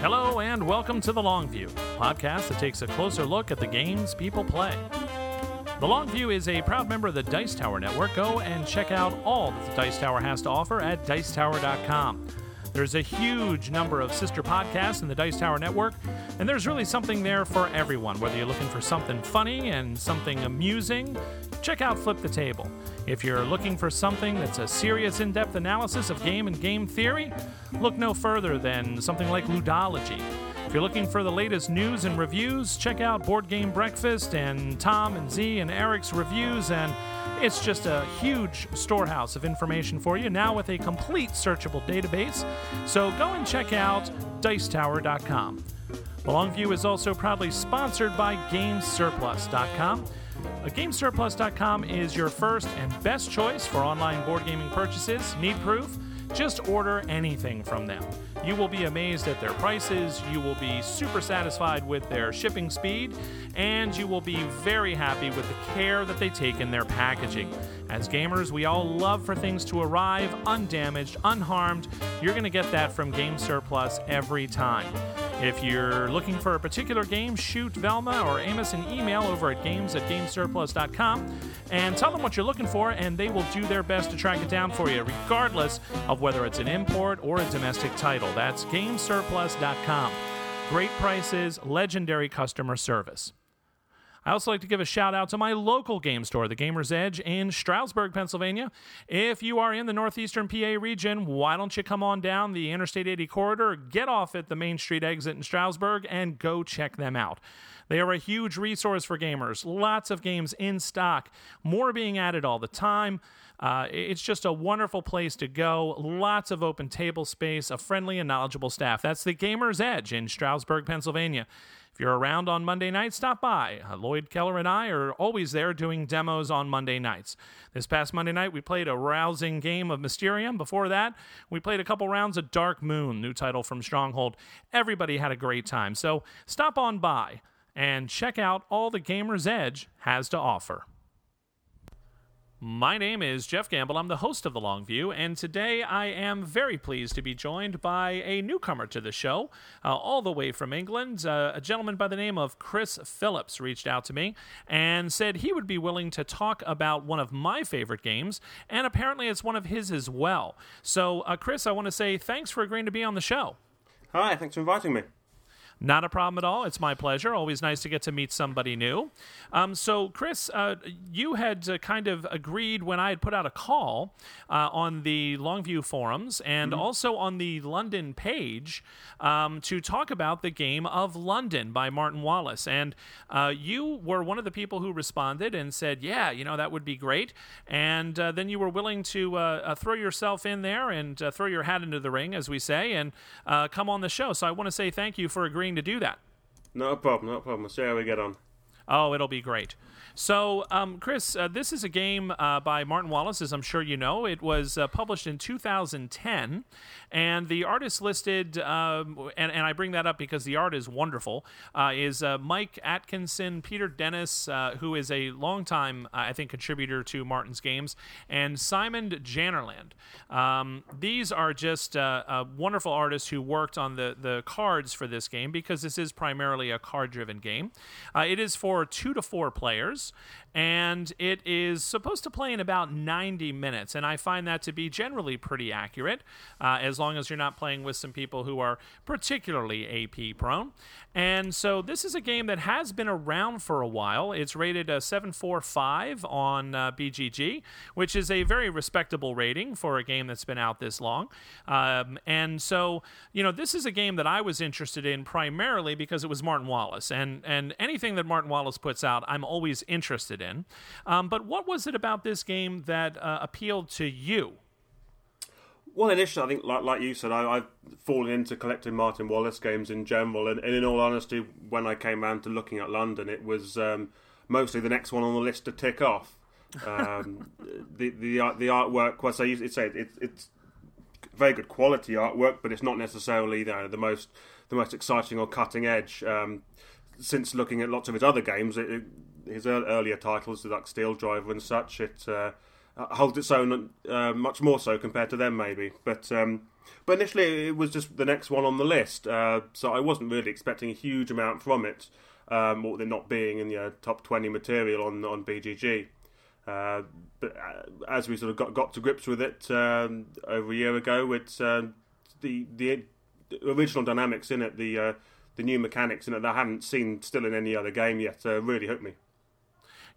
Hello, and welcome to The Long View, podcast that takes a closer look at the games people play. The Long View is a proud member of the Dice Tower Network. Go and check out all that the Dice Tower has to offer at dicetower.com. There's a huge number of sister podcasts in the Dice Tower Network, and there's really something there for everyone. Whether you're looking for something funny and something amusing, check out Flip the Table. If you're looking for something that's a serious, in depth analysis of game and game theory, look no further than something like Ludology. If you're looking for the latest news and reviews, check out Board Game Breakfast and Tom and Zee and Eric's reviews and it's just a huge storehouse of information for you now with a complete searchable database. So go and check out dicetower.com. Longview is also proudly sponsored by GameSurplus.com. GameSurplus.com is your first and best choice for online board gaming purchases. Need proof? Just order anything from them. You will be amazed at their prices, you will be super satisfied with their shipping speed, and you will be very happy with the care that they take in their packaging. As gamers, we all love for things to arrive undamaged, unharmed. You're going to get that from Game Surplus every time. If you're looking for a particular game, shoot Velma or Amos an email over at games at gamesurplus.com and tell them what you're looking for, and they will do their best to track it down for you, regardless of whether it's an import or a domestic title. That's gamesurplus.com. Great prices, legendary customer service. I also like to give a shout out to my local game store, the Gamer's Edge in Stroudsburg, Pennsylvania. If you are in the northeastern PA region, why don't you come on down the Interstate 80 corridor, get off at the Main Street exit in Stroudsburg, and go check them out. They are a huge resource for gamers. Lots of games in stock, more being added all the time. Uh, it's just a wonderful place to go. Lots of open table space, a friendly and knowledgeable staff. That's the Gamer's Edge in Stroudsburg, Pennsylvania. If you're around on Monday night, stop by. Uh, Lloyd Keller and I are always there doing demos on Monday nights. This past Monday night, we played a rousing game of Mysterium. Before that, we played a couple rounds of Dark Moon, new title from Stronghold. Everybody had a great time. So stop on by and check out all the Gamer's Edge has to offer. My name is Jeff Gamble. I'm the host of The Long View, and today I am very pleased to be joined by a newcomer to the show, uh, all the way from England. Uh, a gentleman by the name of Chris Phillips reached out to me and said he would be willing to talk about one of my favorite games, and apparently it's one of his as well. So, uh, Chris, I want to say thanks for agreeing to be on the show. Hi, thanks for inviting me. Not a problem at all. It's my pleasure. Always nice to get to meet somebody new. Um, so, Chris, uh, you had uh, kind of agreed when I had put out a call uh, on the Longview forums and mm-hmm. also on the London page um, to talk about the game of London by Martin Wallace. And uh, you were one of the people who responded and said, "Yeah, you know that would be great." And uh, then you were willing to uh, throw yourself in there and throw your hat into the ring, as we say, and come on the show. So I want to say thank you for agreeing agreeing to do that. No problem, no problem. We'll see how we get on. Oh, it'll be great. So, um, Chris, uh, this is a game uh, by Martin Wallace, as I'm sure you know. It was uh, published in 2010, and the artist listed, um, and, and, I bring that up because the art is wonderful, uh, is uh, Mike Atkinson, Peter Dennis, uh, who is a longtime, I think, contributor to Martin's games, and Simon Jannerland. Um, these are just wonderful artists who worked on the, the cards for this game because this is primarily a card driven game. it is for two to four players else and it is supposed to play in about 90 minutes. And I find that to be generally pretty accurate, uh, as long as you're not playing with some people who are particularly AP prone. And so this is a game that has been around for a while. It's rated a 745 on uh, BGG, which is a very respectable rating for a game that's been out this long. Um, and so, you know, this is a game that I was interested in primarily because it was Martin Wallace. And, and anything that Martin Wallace puts out, I'm always interested in. Um, but what was it about this game that uh, appealed to you? Well, initially, I think, like, like you said, I, have fallen into collecting Martin Wallace games in general, and, and, in all honesty, when I came around to looking at London, it was um, mostly the next one on the list to tick off. Um, the the the artwork, well, so say it, it's very good quality artwork, but it's not necessarily you know, the most the most exciting or cutting edge. Um, since looking at lots of his other games, it, his earlier titles like Steel Driver and such, it uh, uh, holds its own uh, much more so compared to them, maybe. But um, but initially, it was just the next one on the list, uh, so I wasn't really expecting a huge amount from it, um, or there not being in the uh, top twenty material on on BGG. Uh, but uh, as we sort of got got to grips with it um, over a year ago, it's um, the the original dynamics in it, the the new mechanics in it that I haven't seen still in any other game yet, really hooked me.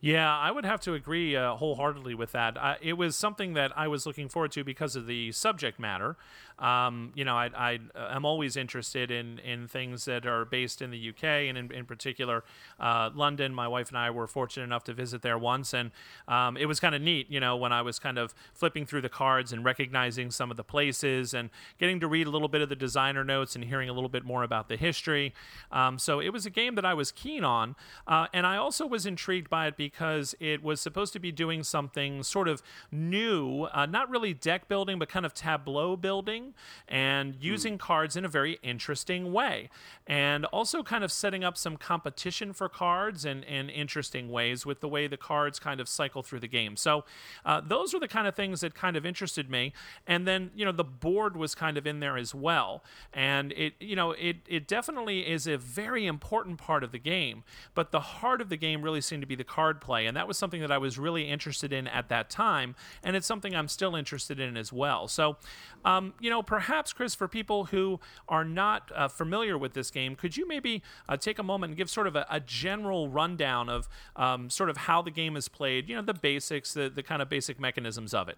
Yeah, I would have to agree uh, wholeheartedly with that. Uh, it was something that I was looking forward to because of the subject matter. Um, you know, I, I am always interested in in things that are based in the UK and in, in particular uh, London. My wife and I were fortunate enough to visit there once, and um, it was kind of neat. You know, when I was kind of flipping through the cards and recognizing some of the places and getting to read a little bit of the designer notes and hearing a little bit more about the history. Um, so it was a game that I was keen on, uh, and I also was intrigued by it because it was supposed to be doing something sort of new, uh, not really deck building, but kind of tableau building and using mm. cards in a very interesting way. And also kind of setting up some competition for cards in, in interesting ways with the way the cards kind of cycle through the game. So uh, those are the kind of things that kind of interested me. And then, you know, the board was kind of in there as well. And it, you know, it, it definitely is a very important part of the game. But the heart of the game really seemed to be the card play. And that was something that I was really interested in at that time. And it's something I'm still interested in as well. So, um, you know, perhaps, Chris, for people who are not uh, familiar with this game, could you maybe uh, take a moment and give sort of a, a general rundown of um, sort of how the game is played, you know, the basics, the, the kind of basic mechanisms of it?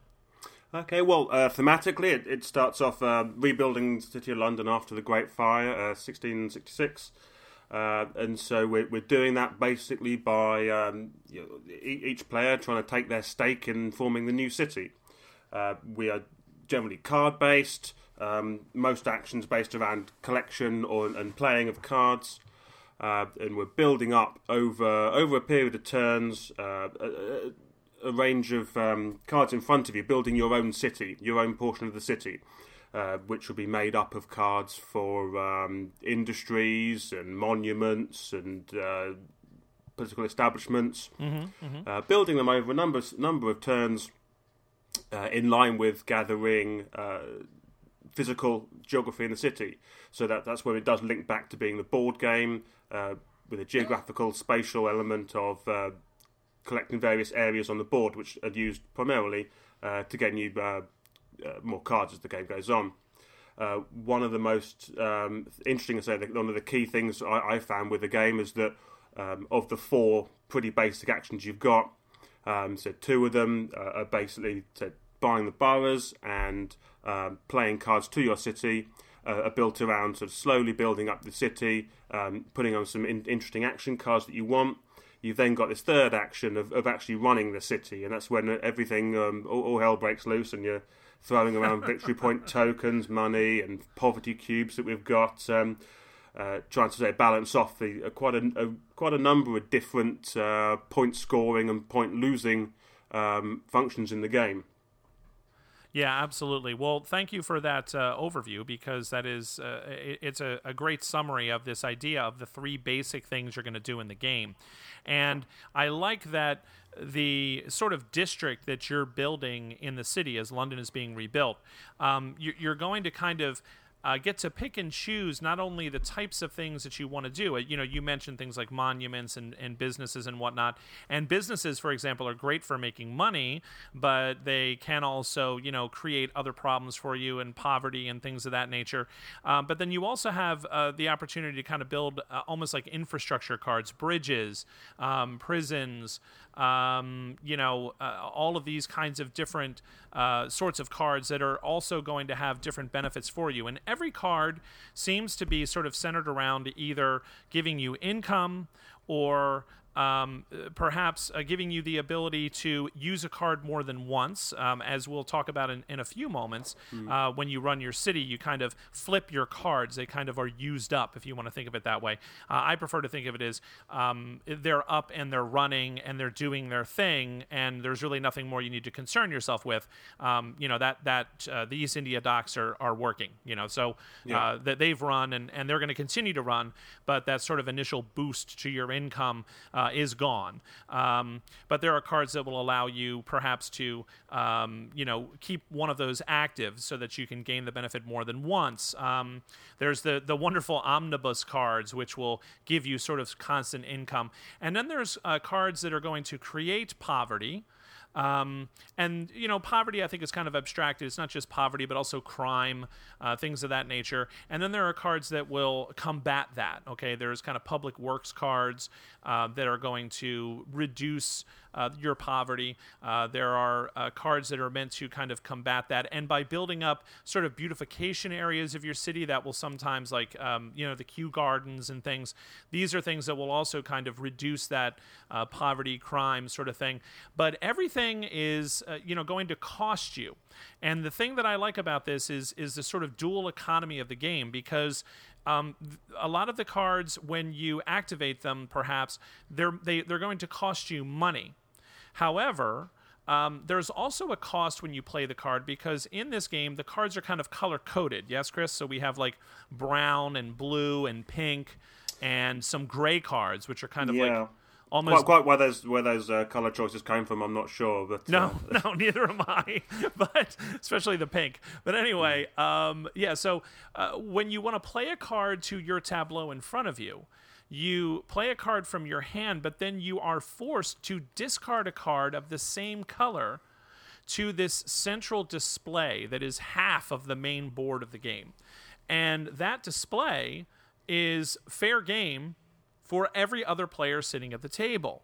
Okay, well, uh, thematically, it, it, starts off uh, rebuilding the city of London after the Great Fire, 1666. Uh, uh, and so we're, we're doing that basically by um, you know, each player trying to take their stake in forming the new city. Uh, we are generally card based. Um, most actions based around collection or and playing of cards, uh, and we're building up over over a period of turns. Uh, a, a, range of um, cards in front of you, building your own city, your own portion of the city, uh, which will be made up of cards for um, industries and monuments and uh, political establishments. Mm-hmm, mm-hmm. Uh, building them over a number number of turns uh, in line with gathering uh, physical geography in the city. So that that's where it does link back to being the board game uh, with a geographical spatial element of uh, collecting various areas on the board, which are used primarily uh, to get you uh, more cards as the game goes on. one of the most um, interesting, I say, one of the key things I, I found with the game is that um, of the four pretty basic actions you've got, um, so two of them uh, are basically buying the boroughs and um, playing cards to your city. Uh, are built around sort of slowly building up the city, um, putting on some in- interesting action cards that you want. You've then got this third action of, of actually running the city, and that's when everything um, all, all, hell breaks loose, and you're throwing around victory point tokens, money, and poverty cubes that we've got. Um, uh, trying to say balance off the uh, quite a, a, quite a number of different uh, point scoring and point losing um, functions in the game. Yeah, absolutely. Well, thank you for that uh, overview because that is uh, it, it's a, a, great summary of this idea of the three basic things you're going to do in the game, and I like that the sort of district that you're building in the city as London is being rebuilt. Um, you're going to kind of uh, get to pick and choose not only the types of things that you want to do. Uh, you know, you mentioned things like monuments and, and businesses and whatnot. And businesses, for example, are great for making money, but they can also, you know, create other problems for you and poverty and things of that nature. Um, but then you also have uh, the opportunity to kind of build uh, almost like infrastructure cards, bridges, um, prisons, um, you know, uh, all of these kinds of different uh, sorts of cards that are also going to have different benefits for you. And every card seems to be sort of centered around either giving you income or um, perhaps uh, giving you the ability to use a card more than once, um, as we'll talk about in, in a few moments. Mm. Uh, when you run your city, you kind of flip your cards; they kind of are used up, if you want to think of it that way. Uh, I prefer to think of it as um, they're up and they're running and they're doing their thing, and there's really nothing more you need to concern yourself with. Um, you know that that uh, the East India docks are, are working. You know, so yeah. Uh, that they've run and, and they're going to continue to run, but that sort of initial boost to your income uh, is gone. Um, but there are cards that will allow you perhaps to, um, you know, keep one of those active so that you can gain the benefit more than once. Um, there's the the wonderful omnibus cards, which will give you sort of constant income, and then there's uh, cards that are going to create poverty. Um, and you know, poverty I think is kind of abstracted. It's not just poverty, but also crime, uh, things of that nature. And then there are cards that will combat that. Okay, there's kind of public works cards uh, that are going to reduce your poverty. Uh, there are uh, cards that are meant to kind of combat that, and by building up sort of beautification areas of your city, that will sometimes like um, you know the Kew Gardens and things. These are things that will also kind of reduce that uh, poverty, crime sort of thing. But everything is uh, you know going to cost you. And the thing that I like about this is is the sort of dual economy of the game because um, a lot of the cards when you activate them perhaps they're they, they're going to cost you money However, um, there's also a cost when you play the card because in this game the cards are kind of color coded. Yes, Chris. So we have like brown and blue and pink, and some gray cards, which are kind of yeah. like almost quite, quite where those where those uh, color choices came from. I'm not sure, but no, uh... no, neither am I. but especially the pink. But anyway, um, yeah. So uh, when you want to play a card to your tableau in front of you you play a card from your hand, but then you are forced to discard a card of the same color to this central display that is half of the main board of the game. And that display is fair game for every other player sitting at the table.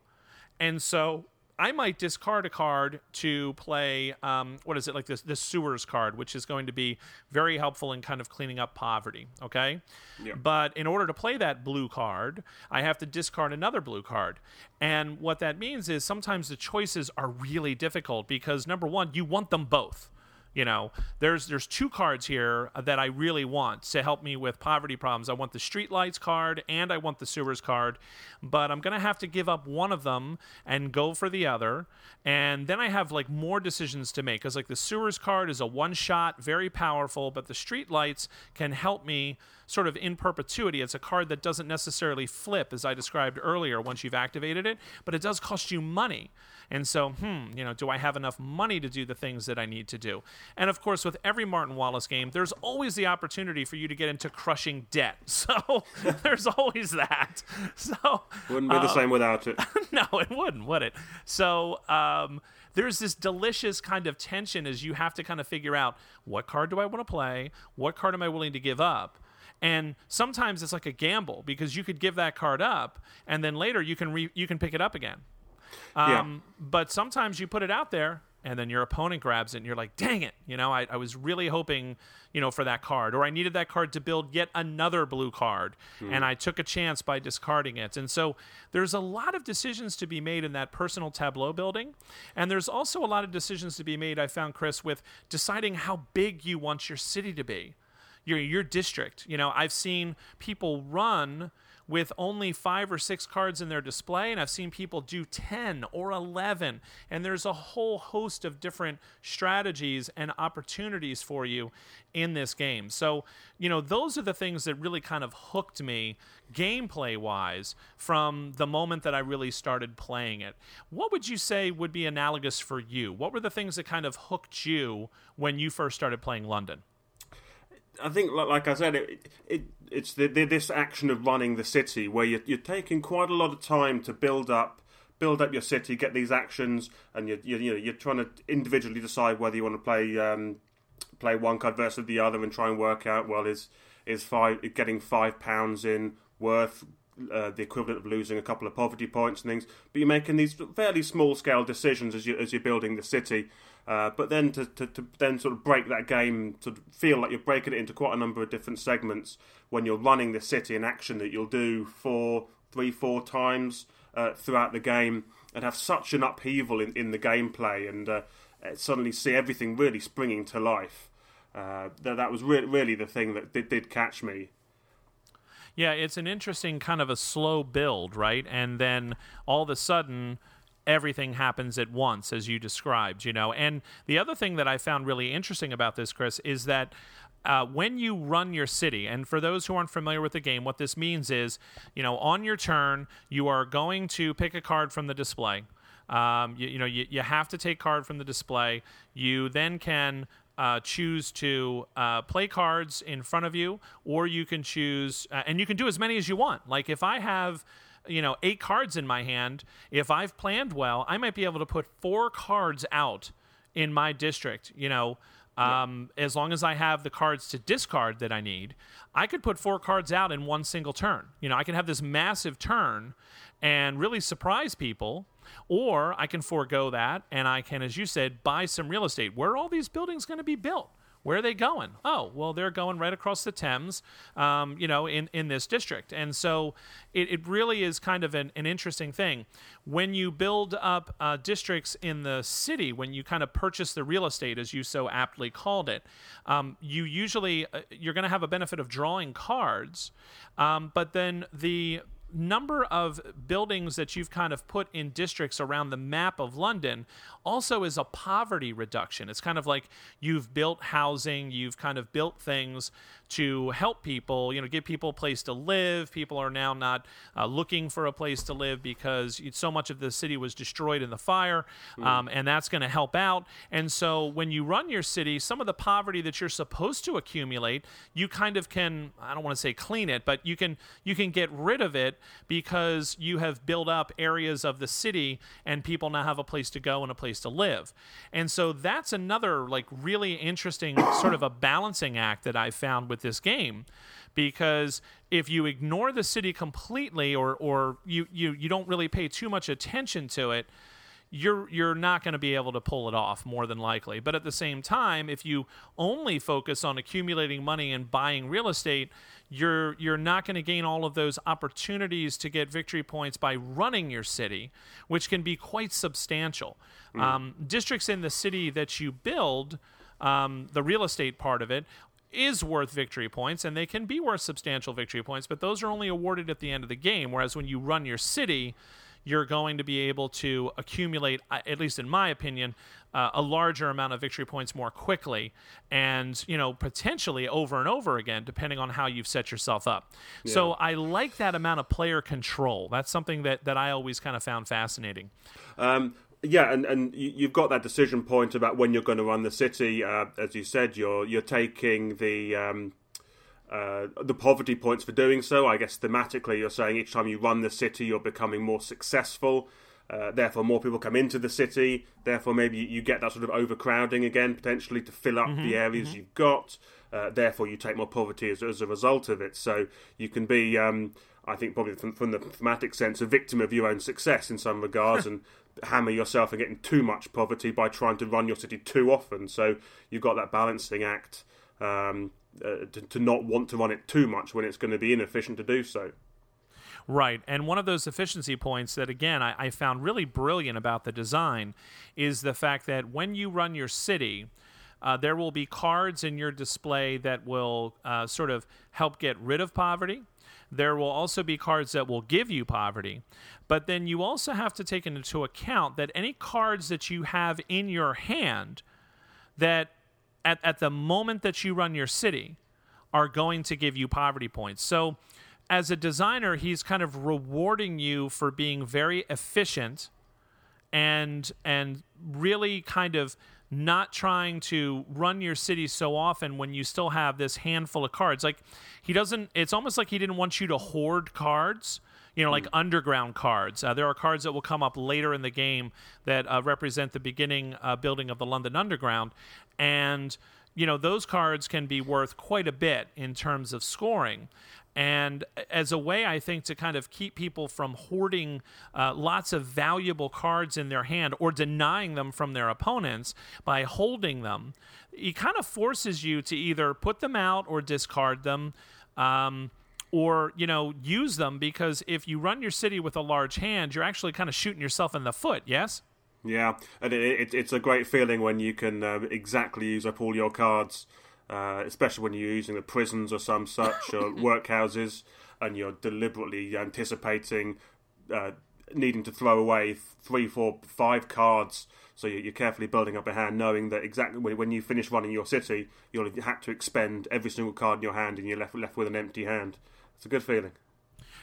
And so I might discard a card to play um, what is it like this the sewers card, which is going to be very helpful in kind of cleaning up poverty. Okay, yeah. but in order to play that blue card, I have to discard another blue card, and what that means is sometimes the choices are really difficult because number one, you want them both you know there's there's two cards here that i really want to help me with poverty problems i want the streetlights card and i want the sewers card but i'm gonna have to give up one of them and go for the other and then i have like more decisions to make because like the sewers card is a one shot very powerful but the streetlights can help me sort of in perpetuity. It's a card that doesn't necessarily flip, as I described earlier, once you've activated it, but it does cost you money. And so, hmm, you know, do I have enough money to do the things that I need to do? And of course, with every Martin Wallace game, there's always the opportunity for you to get into crushing debt. So there's always that. So wouldn't be the same without it. no, it wouldn't, would it? So um, there's this delicious kind of tension as you have to kind of figure out what card do I want to play, what card am I willing to give up. And sometimes it's like a gamble because you could give that card up and then later you can re- you can pick it up again. Um, yeah. But sometimes you put it out there and then your opponent grabs it and you're like, dang it, you know, I, I, was really hoping, you know, for that card. Or I needed that card to build yet another blue card mm. and I took a chance by discarding it. And so there's a lot of decisions to be made in that personal tableau building. And there's also a lot of decisions to be made, I found, Chris, with deciding how big you want your city to be. Your, your district. You know, I've seen people run with only five or six cards in their display, and I've seen people do 10 or 11. And there's a whole host of different strategies and opportunities for you in this game. So, you know, those are the things that really kind of hooked me gameplay wise from the moment that I really started playing it. What would you say would be analogous for you? What were the things that kind of hooked you when you first started playing London? I think, like I said, it, it it's the, the, this action of running the city where you're, you're taking quite a lot of time to build up build up your city, get these actions, and you're, you're, you know, you're trying to individually decide whether you want to play um, play one card versus the other and try and work out well is is five getting five pounds in worth uh, the equivalent of losing a couple of poverty points and things. But you're making these fairly small scale decisions as you as you're building the city. Uh, but then to, to, to, then sort of break that game to feel like you're breaking it into quite a number of different segments when you're running the city in action that you'll do four, three, four times uh, throughout the game and have such an upheaval in, in the gameplay and uh, suddenly see everything really springing to life. Uh, that, that was re- really the thing that did, did catch me. Yeah, it's an interesting kind of a slow build, right? And then all of a sudden, everything happens at once as you described you know and the other thing that i found really interesting about this chris is that uh, when you run your city, and for those who aren't familiar with the game, what this means is, you know, on your turn, you are going to pick a card from the display. Um, you, you, know, you, you have to take card from the display. You then can uh, choose to uh, play cards in front of you, or you can choose, uh, and you can do as many as you want. Like if I have, you know, eight cards in my hand, if I've planned well, I might be able to put four cards out in my district. You know, um, As long as I have the cards to discard that I need, I could put four cards out in one single turn. You know, I can have this massive turn and really surprise people, or I can forego that and I can, as you said, buy some real estate. Where are all these buildings going to be built? Where are they going? Oh, well, they're going right across the Thames, um, you know, in, in this district. And so it, it really is kind of an, an interesting thing. When you build up uh, districts in the city, when you kind of purchase the real estate, as you so aptly called it, um, you usually, uh, you're going to have a benefit of drawing cards. Um, but then the number of buildings that you've kind of put in districts around the map of London also is a poverty reduction. It's kind of like you've built housing, you've kind of built things to help people, you know, give people a place to live. People are now not uh, looking for a place to live because so much of the city was destroyed in the fire, mm. um, and that's going to help out. And so when you run your city, some of the poverty that you're supposed to accumulate, you kind of can I don't want to say clean it, but you can you can get rid of it because you have built up areas of the city and people now have a place to go and a place to live. And so that's another like really interesting sort of a balancing act that I found with with this game because if you ignore the city completely or or you you, you don't really pay too much attention to it you're you're not going to be able to pull it off more than likely but at the same time if you only focus on accumulating money and buying real estate you're you're not going to gain all of those opportunities to get victory points by running your city which can be quite substantial mm. um, districts in the city that you build um, the real estate part of it is worth victory points and they can be worth substantial victory points, but those are only awarded at the end of the game. Whereas when you run your city, you're going to be able to accumulate, uh, at least in my opinion, uh, a larger amount of victory points more quickly and you know potentially over and over again depending on how you've set yourself up yeah. so i like that amount of player control that's something that, that i always kind of found fascinating um, yeah, and, and you've got that decision point about when you're going to run the city. Uh, as you said, you're you're taking the um, uh, the poverty points for doing so. I guess thematically, you're saying each time you run the city, you're becoming more successful. Uh, therefore, more people come into the city. Therefore, maybe you get that sort of overcrowding again, potentially to fill up mm-hmm, the areas mm-hmm. you've got. Uh, therefore, you take more poverty as, as, a result of it. So you can be, um, I think, probably from, from, the thematic sense, a victim of your own success in some regards, and hammer yourself and getting too much poverty by trying to run your city too often. So you've got that balancing act um, uh, to, to not want to run it too much when it's going to be inefficient to do so. Right. And one of those efficiency points that, again, I, I, found really brilliant about the design is the fact that when you run your city, uh, there will be cards in your display that will uh, sort of help get rid of poverty. There will also be cards that will give you poverty. But then you also have to take into account that any cards that you have in your hand that at, at the moment that you run your city are going to give you poverty points. So as a designer, he's kind of rewarding you for being very efficient and and really kind of not trying to run your city so often when you still have this handful of cards. Like he doesn't. It's almost like he didn't want you to hoard cards. You know, like mm. underground cards. Uh, there are cards that will come up later in the game that uh, represent the beginning uh, building of the London Underground, and you know those cards can be worth quite a bit in terms of scoring and as a way i think to kind of keep people from hoarding uh, lots of valuable cards in their hand or denying them from their opponents by holding them it kind of forces you to either put them out or discard them um, or you know use them because if you run your city with a large hand you're actually kind of shooting yourself in the foot yes yeah, and it, it, it's a great feeling when you can uh, exactly use up all your cards, uh, especially when you're using the prisons or some such or workhouses, and you're deliberately anticipating uh, needing to throw away three, four, five cards. So you're carefully building up a hand, knowing that exactly when you finish running your city, you'll have to expend every single card in your hand, and you're left left with an empty hand. It's a good feeling.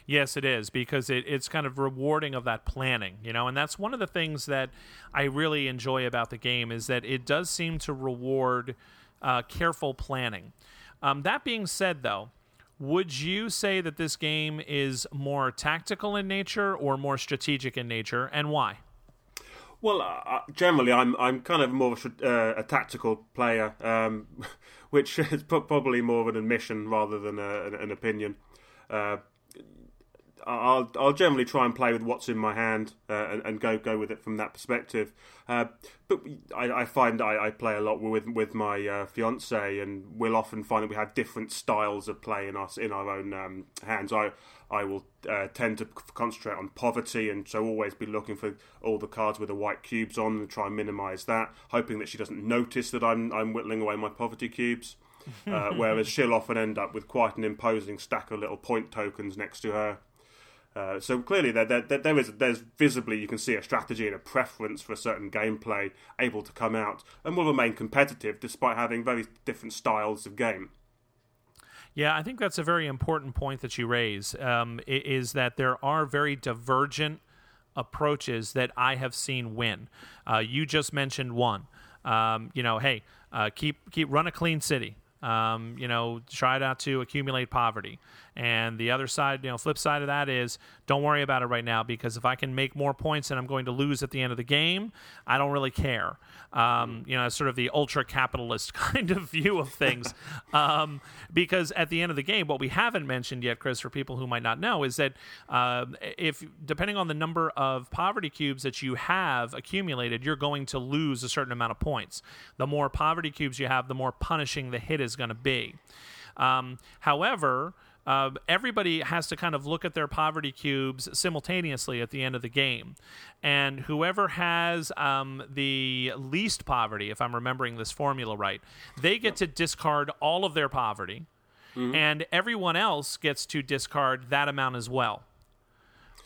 Yes, it is because it, it's kind of rewarding of that planning, you know, and that's one of the things that I really enjoy about the game is that it does seem to reward uh, careful planning. Um, that being said, though, would you say that this game is more tactical in nature or more strategic in nature, and why? Well, uh, uh generally, I'm I'm kind of more of a, uh, a tactical player, um, which is probably more of an admission rather than a, an, an, opinion. Uh, I'll I'll generally try and play with what's in my hand uh, and, and, go go with it from that perspective. Uh, but I, I find I, I, play a lot with with my uh, fiance, and we'll often find that we have different styles of play in us in our own um, hands. I I will uh, tend to concentrate on poverty, and so always be looking for all the cards with the white cubes on, and try and minimise that, hoping that she doesn't notice that I'm I'm whittling away my poverty cubes. Uh, whereas she'll often end up with quite an imposing stack of little point tokens next to her uh, so clearly, there, there, there is there's visibly you can see a strategy and a preference for a certain gameplay able to come out and will remain competitive despite having very different styles of game. Yeah, I think that's a very important point that you raise. Um, is that there are very divergent approaches that I have seen win. Uh, you just mentioned one. Um, you know, hey, uh, keep keep run a clean city. Um, you know, try not to accumulate poverty. And the other side, you know, flip side of that is don't worry about it right now because if I can make more points and I'm going to lose at the end of the game, I don't really care. Um, you know, sort of the ultra capitalist kind of view of things. um, because at the end of the game, what we haven't mentioned yet, Chris, for people who might not know, is that uh, if depending on the number of poverty cubes that you have accumulated, you're going to lose a certain amount of points. The more poverty cubes you have, the more punishing the hit is going to be. Um, however, uh, everybody has to kind of look at their poverty cubes simultaneously at the end of the game. And whoever has um, the least poverty, if I'm remembering this formula right, they get to discard all of their poverty, mm-hmm. and everyone else gets to discard that amount as well.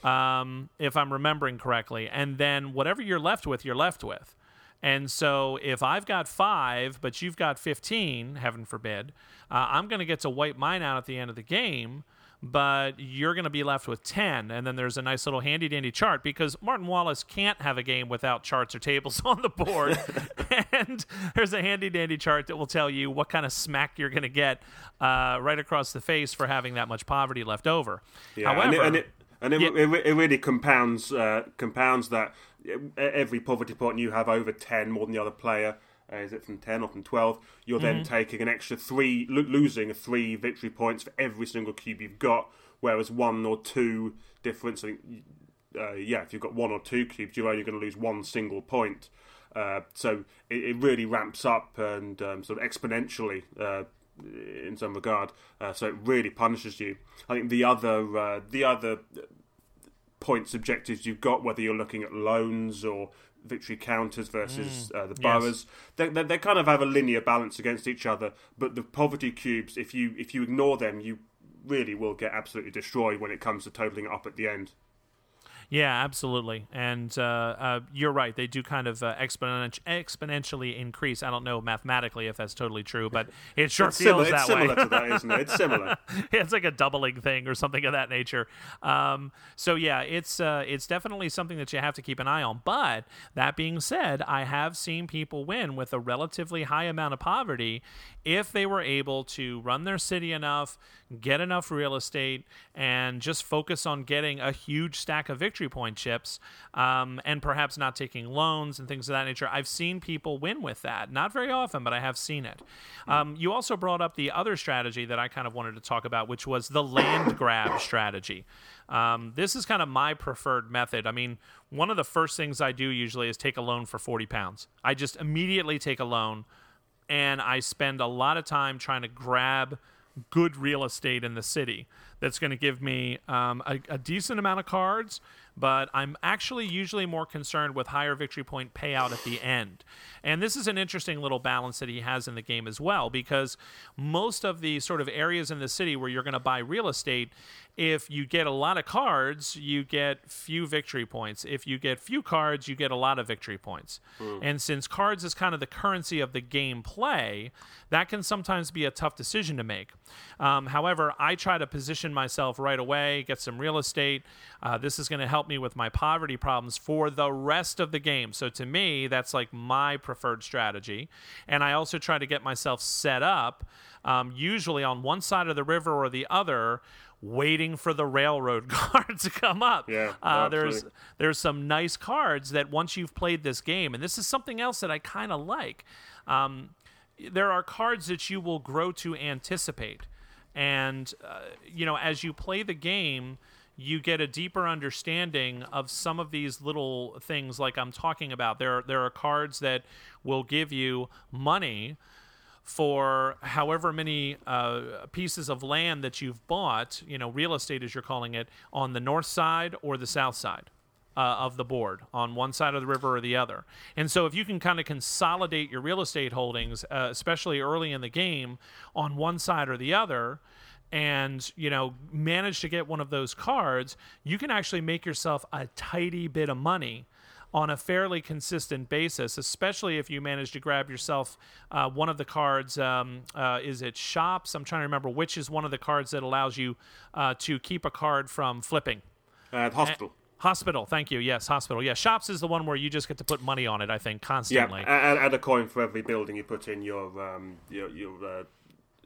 Um, if I'm remembering correctly. And then whatever you're left with, you're left with. And so if I've got five, but you've got 15, heaven forbid, uh, I'm going to get to wipe mine out at the end of the game, but you're going to be left with 10. And then there's a nice little handy dandy chart because Martin Wallace can't have a game without charts or tables on the board. and there's a handy dandy chart that will tell you what kind of smack you're going to get uh, right across the face for having that much poverty left over. Yeah, However, and it, and it, and it, yeah. it, it really compounds uh, compounds that every poverty point you have over 10 more than the other player uh, is it from 10 or from 12 you're mm-hmm. then taking an extra three lo- losing three victory points for every single cube you've got whereas one or two difference uh, yeah if you've got one or two cubes you're only going to lose one single point. Uh, so it, it, really ramps up and um, sort of exponentially uh, in some regard. Uh, so it really punishes you. I think the other uh, the other points objectives you've got, whether you're looking at loans or victory counters versus mm, uh, the boroughs. Yes. They, they, kind of have a linear balance against each other. But the poverty cubes, if you if you ignore them, you really will get absolutely destroyed when it comes to totaling up at the end. Yeah, absolutely. And uh, uh, you're right; they do kind of uh, exponenti- exponentially increase. I don't know mathematically if that's totally true, but it sure it's feels similar, that it's way. Similar to that, isn't it? It's similar. it's like a doubling thing or something of that nature. Um, so yeah, it's uh, it's definitely something that you have to keep an eye on. But that being said, I have seen people win with a relatively high amount of poverty if they were able to run their city enough, get enough real estate, and just focus on getting a huge stack of victory point chips, um, and perhaps not taking loans and things of that nature. I've seen people win with that. Not very often, but I have seen it. Um, you also brought up the other strategy that I kind of wanted to talk about, which was the land grab strategy. Um, this is kind of my preferred method. I mean, one of the first things I do usually is take a loan for 40 pounds. I just immediately take a loan and I spend a lot of time trying to grab good real estate in the city that's going to give me um, a, a, decent amount of cards, but I'm actually usually more concerned with higher victory point payout at the end. And this is an interesting little balance that he has in the game as well, because most of the sort of areas in the city where you're going to buy real estate, if you get a lot of cards, you get few victory points. If you get few cards, you get a lot of victory points. Mm. And since cards is kind of the currency of the game play, that can sometimes be a tough decision to make. Um, however, I try to position myself right away, get some real estate. Uh, this is going to help me with my poverty problems for the rest of the game. So to me, that's like my preferred strategy. And I also try to get myself set up, um, usually on one side of the river or the other waiting for the railroad card to come up. Yeah, uh, there's there's some nice cards that once you've played this game, and this is something else that I kind of like. Um, there are cards that you will grow to anticipate, and uh, you know as you play the game. You get a deeper understanding of some of these little things, like I'm talking about. There, there are cards that will give you money for however many uh, pieces of land that you've bought, you know, real estate as you're calling it, on the north side or the south side. Uh, of the board on one side of the river or the other. And so, if you can kind of consolidate your real estate holdings, uh, especially early in the game, on one side or the other, and you know manage to get one of those cards, you can actually make yourself a tidy bit of money on a fairly consistent basis, especially if you manage to grab yourself uh, one of the cards. Um, uh, is it shops? I'm trying to remember which is one of the cards that allows you uh, to keep a card from flipping. Uh, hospital. Hospital, thank you. Yes, hospital. Yeah, shops is the one where you just get to put money on it. I think constantly. Yeah, and, and a coin for every building you put in your um, your, your uh,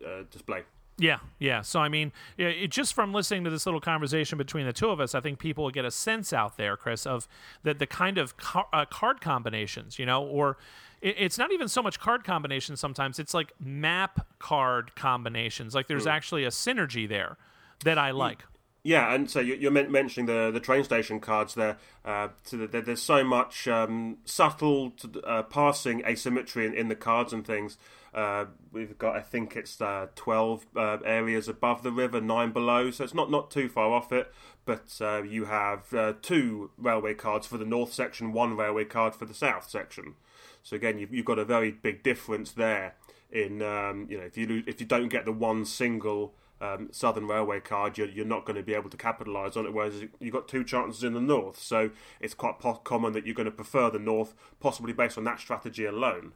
uh, display. Yeah, yeah. So I mean, it, just from listening to this little conversation between the two of us, I think people will get a sense out there, Chris, of the the kind of car, uh, card combinations, you know, or it, it's not even so much card combinations. Sometimes it's like map card combinations. Like there's mm. actually a synergy there that I like. Yeah, and so you're mentioning the the train station cards there. Uh, so there's so much um, subtle uh, passing asymmetry in, in, the cards and things. Uh, we've got, I think it's uh, 12 uh, areas above the river, nine below, so it's not, not too far off it. But uh, you have two railway cards for the north section, one railway card for the south section. So again, you've, you've got a very big difference there. In um, you know, if you if you don't get the one single um, Southern Railway card, you're, you're not going to be able to capitalise on it. Whereas you've got two chances in the north, so it's quite po- common that you're going to prefer the north, possibly based on that strategy alone.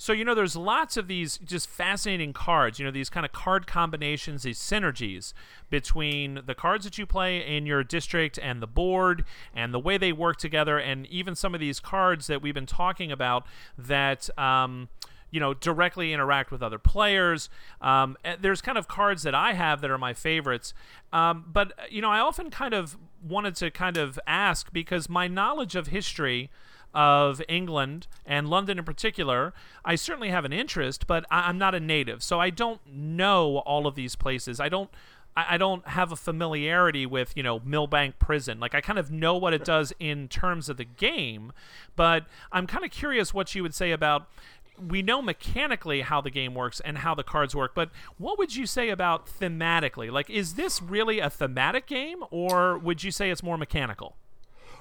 So, you know, there's lots of these just fascinating cards, you know, these kind of card combinations, these synergies between the cards that you play in your district and the board and the way they work together, and even some of these cards that we've been talking about that. Um, you know directly interact with other players. Um, eh, there's kind of cards that I have that are my favorites, um, but you know I often kind of wanted to kind of ask because my knowledge of history of England and London in particular, I certainly have an interest, but I- am not a native, so I don't know all of these places. I don't. I don't have a familiarity with, you know, Millbank Prison. Like, I kind of know what it does in terms of the game, but I'm kind of curious what you would say about, we know mechanically how the game works and how the cards work, but what would you say about thematically? Like, is this really a thematic game, or would you say it's more mechanical?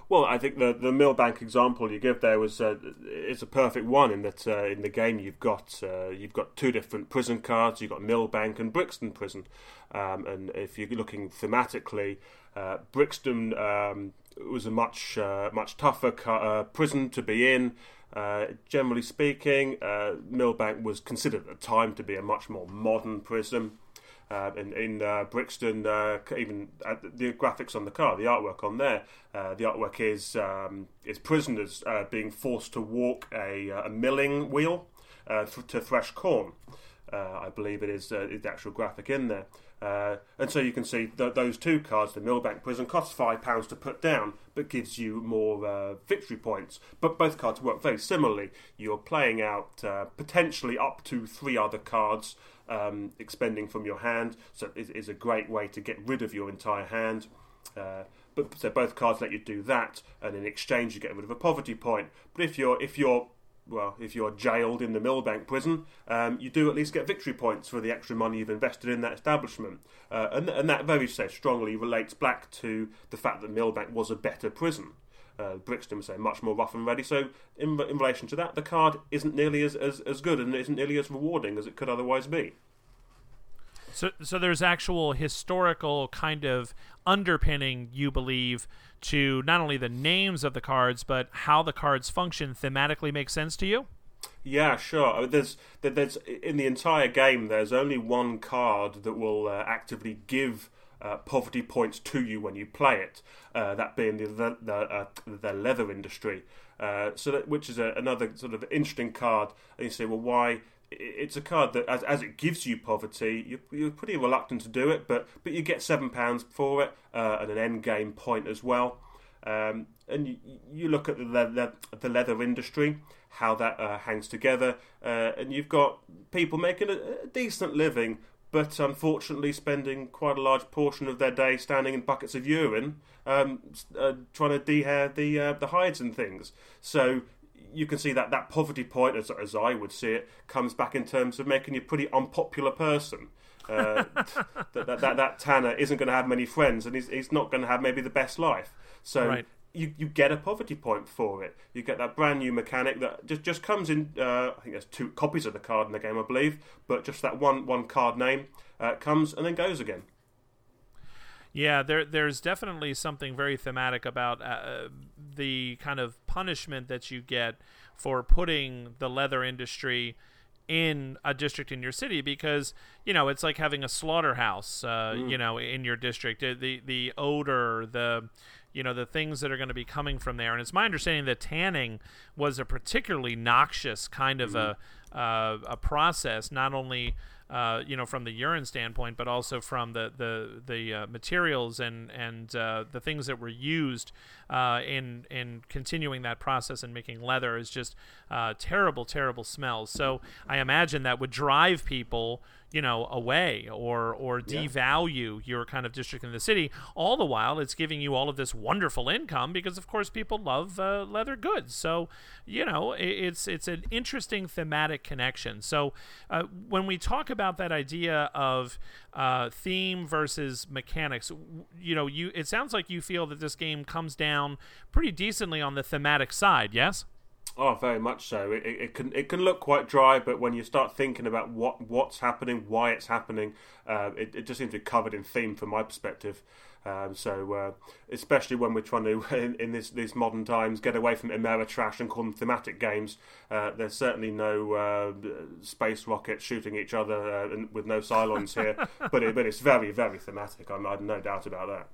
Well, I think the the Millbank example you give there was uh, it's a perfect one in that uh, in the game you've got uh, you've got two different prison cards. You've got Millbank and Brixton Prison, um, and if you're looking thematically, uh, Brixton um, was a much uh, much tougher uh, prison to be in. Uh, generally speaking, uh, Millbank was considered at the time to be a much more modern prison. Uh, in, in uh, Brixton, uh, even the graphics on the car, the artwork on there, uh, the artwork is um, is prisoners being forced to walk a, a milling wheel th- to thresh corn. I believe it is the actual graphic in there. Uh, and so you can see th- those two cards, the Millbank Prison, costs five pounds to put down, but gives you more uh, victory points. But both cards work very similarly. You're playing out uh, potentially up to three other cards, um, expending from your hand. So it is a great way to get rid of your entire hand. Uh, but so both cards let you do that, and in exchange you get rid of a poverty point. But if you're if you're well, if you're jailed in the Millbank prison, um, you do at least get victory points for the extra money you've invested in that establishment, uh, and and that very say strongly relates back to the fact that Millbank was a better prison. Uh, Brixton was say much more rough and ready. So in, in relation to that, the card isn't nearly as, as, as good and isn't nearly as rewarding as it could otherwise be. So, so there's actual historical kind of underpinning, you believe, to not only the names of the cards, but how the cards function thematically makes sense to you? Yeah, sure. There's there's in the entire game. There's only one card that will uh, actively give uh, poverty points to you when you play it. Uh, that being the the, the, uh, the leather industry. Uh, so that, which is a, another sort of interesting card. And you say, well, why? It's a card that, as, as it gives you poverty, you're, you're pretty reluctant to do it, but but you get seven pounds for it uh, and an end game point as well. Um, and you, you, look at the leather, the leather industry, how that uh, hangs together, uh, and you've got people making a, a, decent living, but unfortunately spending quite a large portion of their day standing in buckets of urine, um, uh, trying to dehair the uh, the hides and things. So you can see that that poverty point, as, as I would see it, comes back in terms of making you a pretty unpopular person. Uh, that, that, that, that Tanner isn't going to have many friends, and he's, he's not going to have maybe the best life. So right. You, you get a poverty point for it. You get that brand new mechanic that just, just comes in. Uh, I think there's two copies of the card in the game, I believe, but just that one one card name uh, comes and then goes again. Yeah, there there's definitely something very thematic about uh, the kind of punishment that you get for putting the leather industry in a district in your city because you know it's like having a slaughterhouse uh, mm. you know in your district the the odor the you know the things that are going to be coming from there and it's my understanding that tanning was a particularly noxious kind of mm-hmm. a uh, a process not only uh, you know, from the urine standpoint, but also from the the the uh, materials and and uh, the things that were used uh, in in continuing that process and making leather is just uh, terrible, terrible smells. So I imagine that would drive people you know away or or devalue yeah. your kind of district in the city. All the while it's giving you all of this wonderful income because of course people love uh, leather goods. So you know it, it's it's an interesting thematic connection. So uh, when we talk about that idea of uh, theme versus mechanics you know you it sounds like you feel that this game comes down pretty decently on the thematic side yes Oh, very much so. It, it, it, can it can look quite dry, but when you start thinking about what what's happening, why it's happening, uh, it, it just seems to be covered in theme from my perspective. Um, so, uh, especially when we're trying to, in, in this, these modern times, get away from Ameritrash and call them thematic games, uh, there's certainly no uh, space rockets shooting each other uh, with no Cylons here, but, it, but it's very, very thematic. I'm, I've no doubt about that.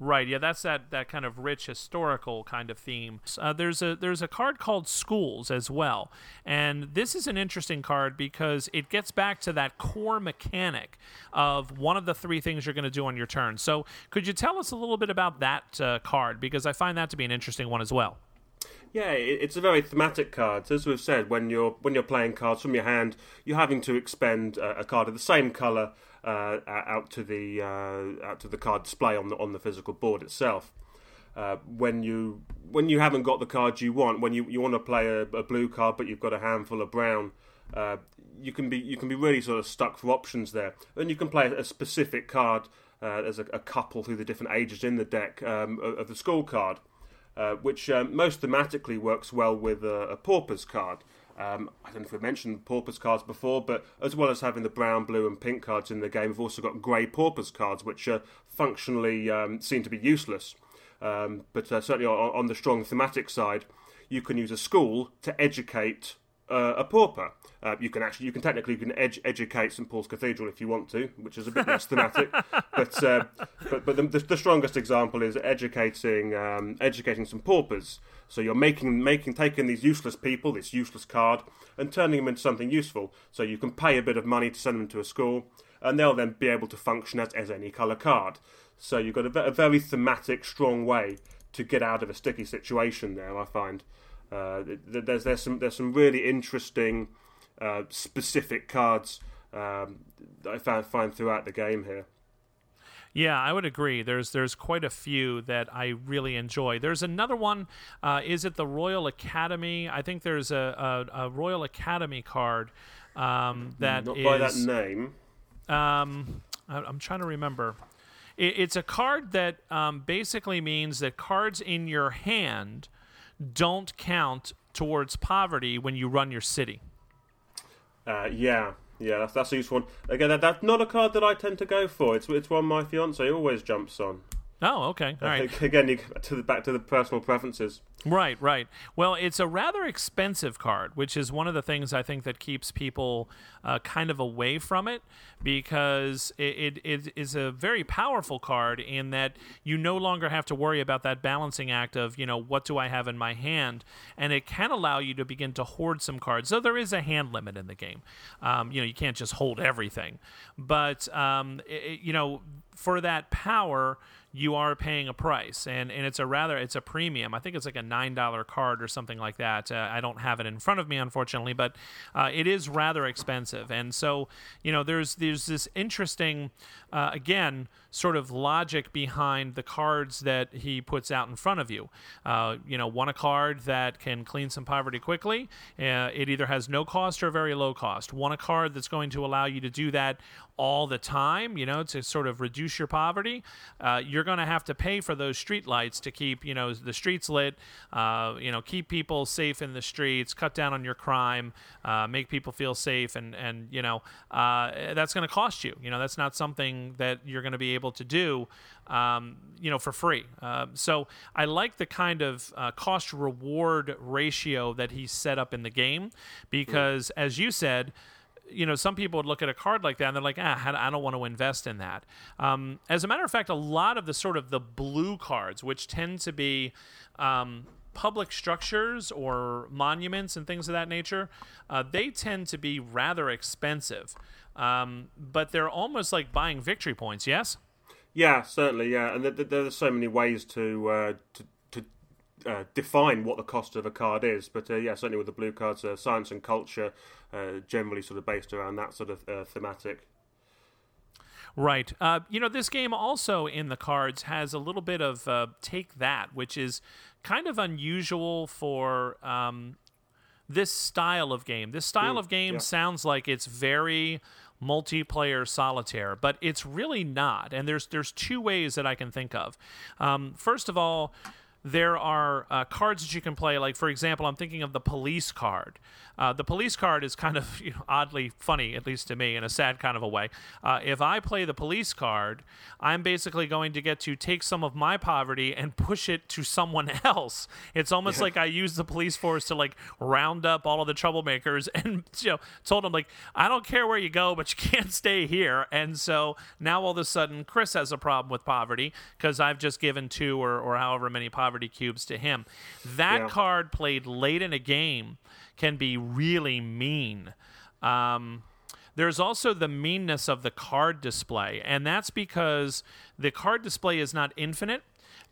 Right. Yeah, that's that, that kind of rich historical kind of theme. Uh, there's a there's a card called Schools as well, and this is an interesting card because it gets back to that core mechanic of one of the three things you're going to do on your turn. So, could you tell us a little bit about that uh, card because I find that to be an interesting one as well. Yeah, it's a very thematic card. As we've said, when you're when you're playing cards from your hand, you're having to expend a, a card of the same color uh, out to the uh, out to the card display on the on the physical board itself. Uh, when you when you haven't got the cards you want, when you, you want to play a, a blue card but you've got a handful of brown, uh, you can be you can be really sort of stuck for options there. And you can play a specific card. Uh, there's a, a, couple through the different ages in the deck um, of, of, the school card, uh, which um, most thematically works well with a, a pauper's card. Um, I don't know if we mentioned Paupers cards before, but as well as having the brown, blue, and pink cards in the game, we've also got grey Paupers cards, which are functionally um, seem to be useless. Um, but uh, certainly on, on, the strong thematic side, you can use a school to educate uh, a pauper. Uh, you can actually, you can technically, you can ed- educate St Paul's Cathedral if you want to, which is a bit less thematic. But uh, but but the, the, strongest example is educating um, educating some paupers. So you're making making taking these useless people, this useless card, and turning them into something useful. So you can pay a bit of money to send them to a school, and they'll then be able to function as, as any colour card. So you've got a, a very thematic, strong way to get out of a sticky situation. There, I find. Uh, there's there's some there's some really interesting uh, specific cards um, that I found, find throughout the game here. Yeah, I would agree. There's there's quite a few that I really enjoy. There's another one. Uh, is it the Royal Academy? I think there's a, a, a Royal Academy card um, that Not is- by that name. um, I- I'm trying to remember. It, it's a card that um, basically means that cards in your hand don't count towards poverty when you run your city. Uh, yeah, yeah, that's a useful one. Again, that, that's not a card that I tend to go for. It's it's one my fiance always jumps on. Oh, okay. All right. Again, you, to the back to the personal preferences. Right, right. Well, it's a rather expensive card, which is one of the things I think that keeps people uh, kind of away from it because it, it, it is a very powerful card in that you no longer have to worry about that balancing act of, you know, what do I have in my hand? And it can allow you to begin to hoard some cards. So there is a hand limit in the game. Um, you know, you can't just hold everything. But, um, it, you know, for that power, you are paying a price. And, and it's a rather it's a premium. I think it's like a nine dollar card or something like that. Uh, i don't have it in front of me unfortunately but uh, it is rather expensive. And so you know there's there's this interesting uh, again sort of logic behind the cards that he puts out in front of you uh, you know want a card that can clean some poverty quickly uh, it either has no cost or very low cost want a card that's going to allow you to do that all the time, you know, to sort of reduce your poverty, uh, you're going to have to pay for those street lights to keep, you know, the streets lit, uh, you know, keep people safe in the streets, cut down on your crime, uh, make people feel safe, and and you know, uh, that's going to cost you. You know, that's not something that you're going to be able to do. Um, you know, for free. Uh, so I like the kind of uh, cost reward ratio that he's set up in the game because, as you said, you know, some people would look at a card like that and they're like, ah, I don't want to invest in that. Um, as a matter of fact, a lot of the sort of the blue cards, which tend to be um, public structures or monuments and things of that nature, uh, they tend to be rather expensive. Um, but they're almost like buying victory points, yes? Yeah, certainly. Yeah, and th- th- there's so many ways to uh, to, to uh, define what the cost of a card is. But uh, yeah, certainly with the blue cards, uh, science and culture uh, generally sort of based around that sort of uh, thematic. Right. Uh, you know, this game also in the cards has a little bit of uh, take that, which is kind of unusual for um, this style of game. This style Mm, of game yeah. sounds like it's very multiplayer solitaire, but it's really not. And there's there's two ways that I can think of. Um, first of all. There are uh, cards that you can play. Like, for example, I'm thinking of the police card. Uh, the police card is kind of you know, oddly funny, at least to me, in a sad kind of a way. Uh, if I play the police card, I'm basically going to get to take some of my poverty and push it to someone else. It's almost like I use the police force to like round up all of the troublemakers and you know told them like I don't care where you go, but you can't stay here. And so now all of a sudden Chris has a problem with poverty because I've just given two or or however many poverty cubes to him. That Yeah. card played late in a game can be really mean. Um, there's also the meanness of the card display, and that's because the card display is not infinite.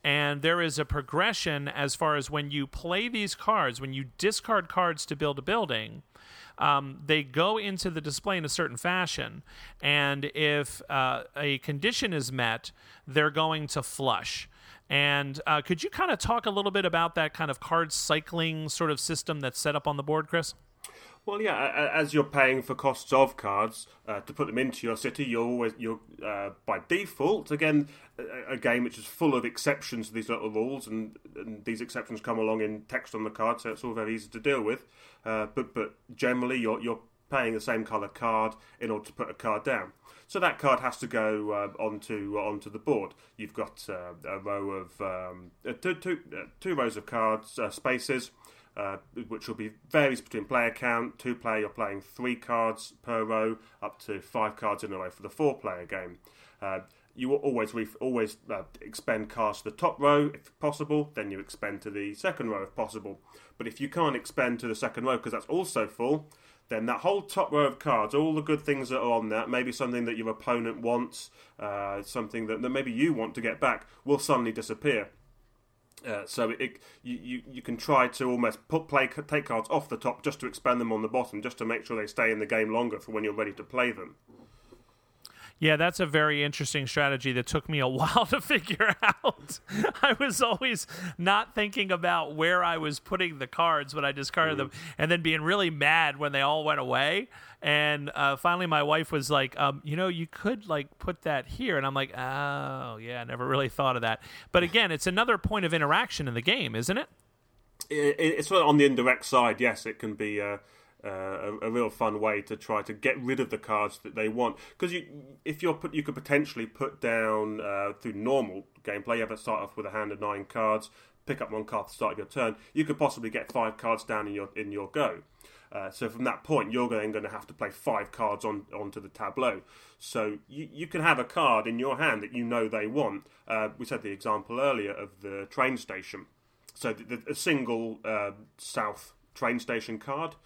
And there is a progression as far as when you play these cards, when you discard cards to build a building, um, they go into the display in a certain fashion. And if uh, a condition is met, they're going to flush. And uh, could you kind of talk a little bit about that kind of card cycling sort of system that's set up on the board, Chris? Well, yeah, as you're paying for costs of cards uh, to put them into your city, you're always you're uh, by default again a, a game which is full of exceptions to these little rules, and, and these exceptions come along in text on the card, so it's all very easy to deal with. Uh, but but generally, you're you're paying the same color card in order to put a card down. So that card has to go uh, onto onto the board. You've got uh, a row of um, uh, two, two, uh, two rows of cards spaces uh, which will be varies between player count. Two player, you're playing three cards per row, up to five cards in a row for the four player game. Uh, you will always ref- always uh, expend cards to the top row if possible. Then you expend to the second row if possible. But if you can't expend to the second row because that's also full, then that whole top row of cards, all the good things that are on that, maybe something that your opponent wants, uh, something that, that maybe you want to get back, will suddenly disappear. Uh, so it, you, you you can try to almost put play take cards off the top just to expand them on the bottom, just to make sure they stay in the game longer for when you're ready to play them. Yeah, that's a very interesting strategy that took me a while to figure out. I was always not thinking about where I was putting the cards when I discarded mm. them, and then being really mad when they all went away. And uh, finally, my wife was like, um, "You know, you could like put that here," and I'm like, "Oh, yeah, I never really thought of that." But again, it's another point of interaction in the game, isn't it? it it's on the indirect side. Yes, it can be. Uh uh, a, a, real fun way to try to get rid of the cards that they want. Because you, if you're put, you could potentially put down uh, through normal gameplay. You have to start off with a hand of nine cards, pick up one card at the start of your turn. You could possibly get five cards down in your in your go. Uh, so from that point, you're then going to have to play five cards on onto the tableau. So you, you can have a card in your hand that you know they want. Uh, we said the example earlier of the train station. So the, the, a single uh, south train station card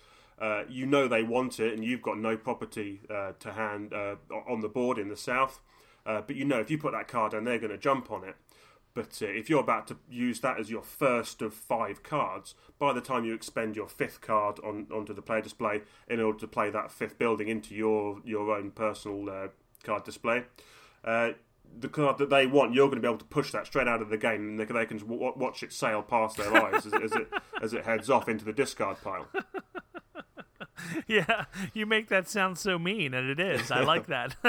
uh, you know they want it, and you've got no property uh, to hand uh, on the board in the south. Uh, but you know if you put that card down, they're going to jump on it. But uh, if you're about to use that as your first of five cards, by the time you expend your fifth card on onto the player display in order to play that fifth building into your your own personal card display, the card that they want, you're going to be able to push that straight out of the game, and they, they can watch it sail past their eyes as, as, it as it heads off into the discard pile. yeah, you make that sound so mean, and it is. I like that.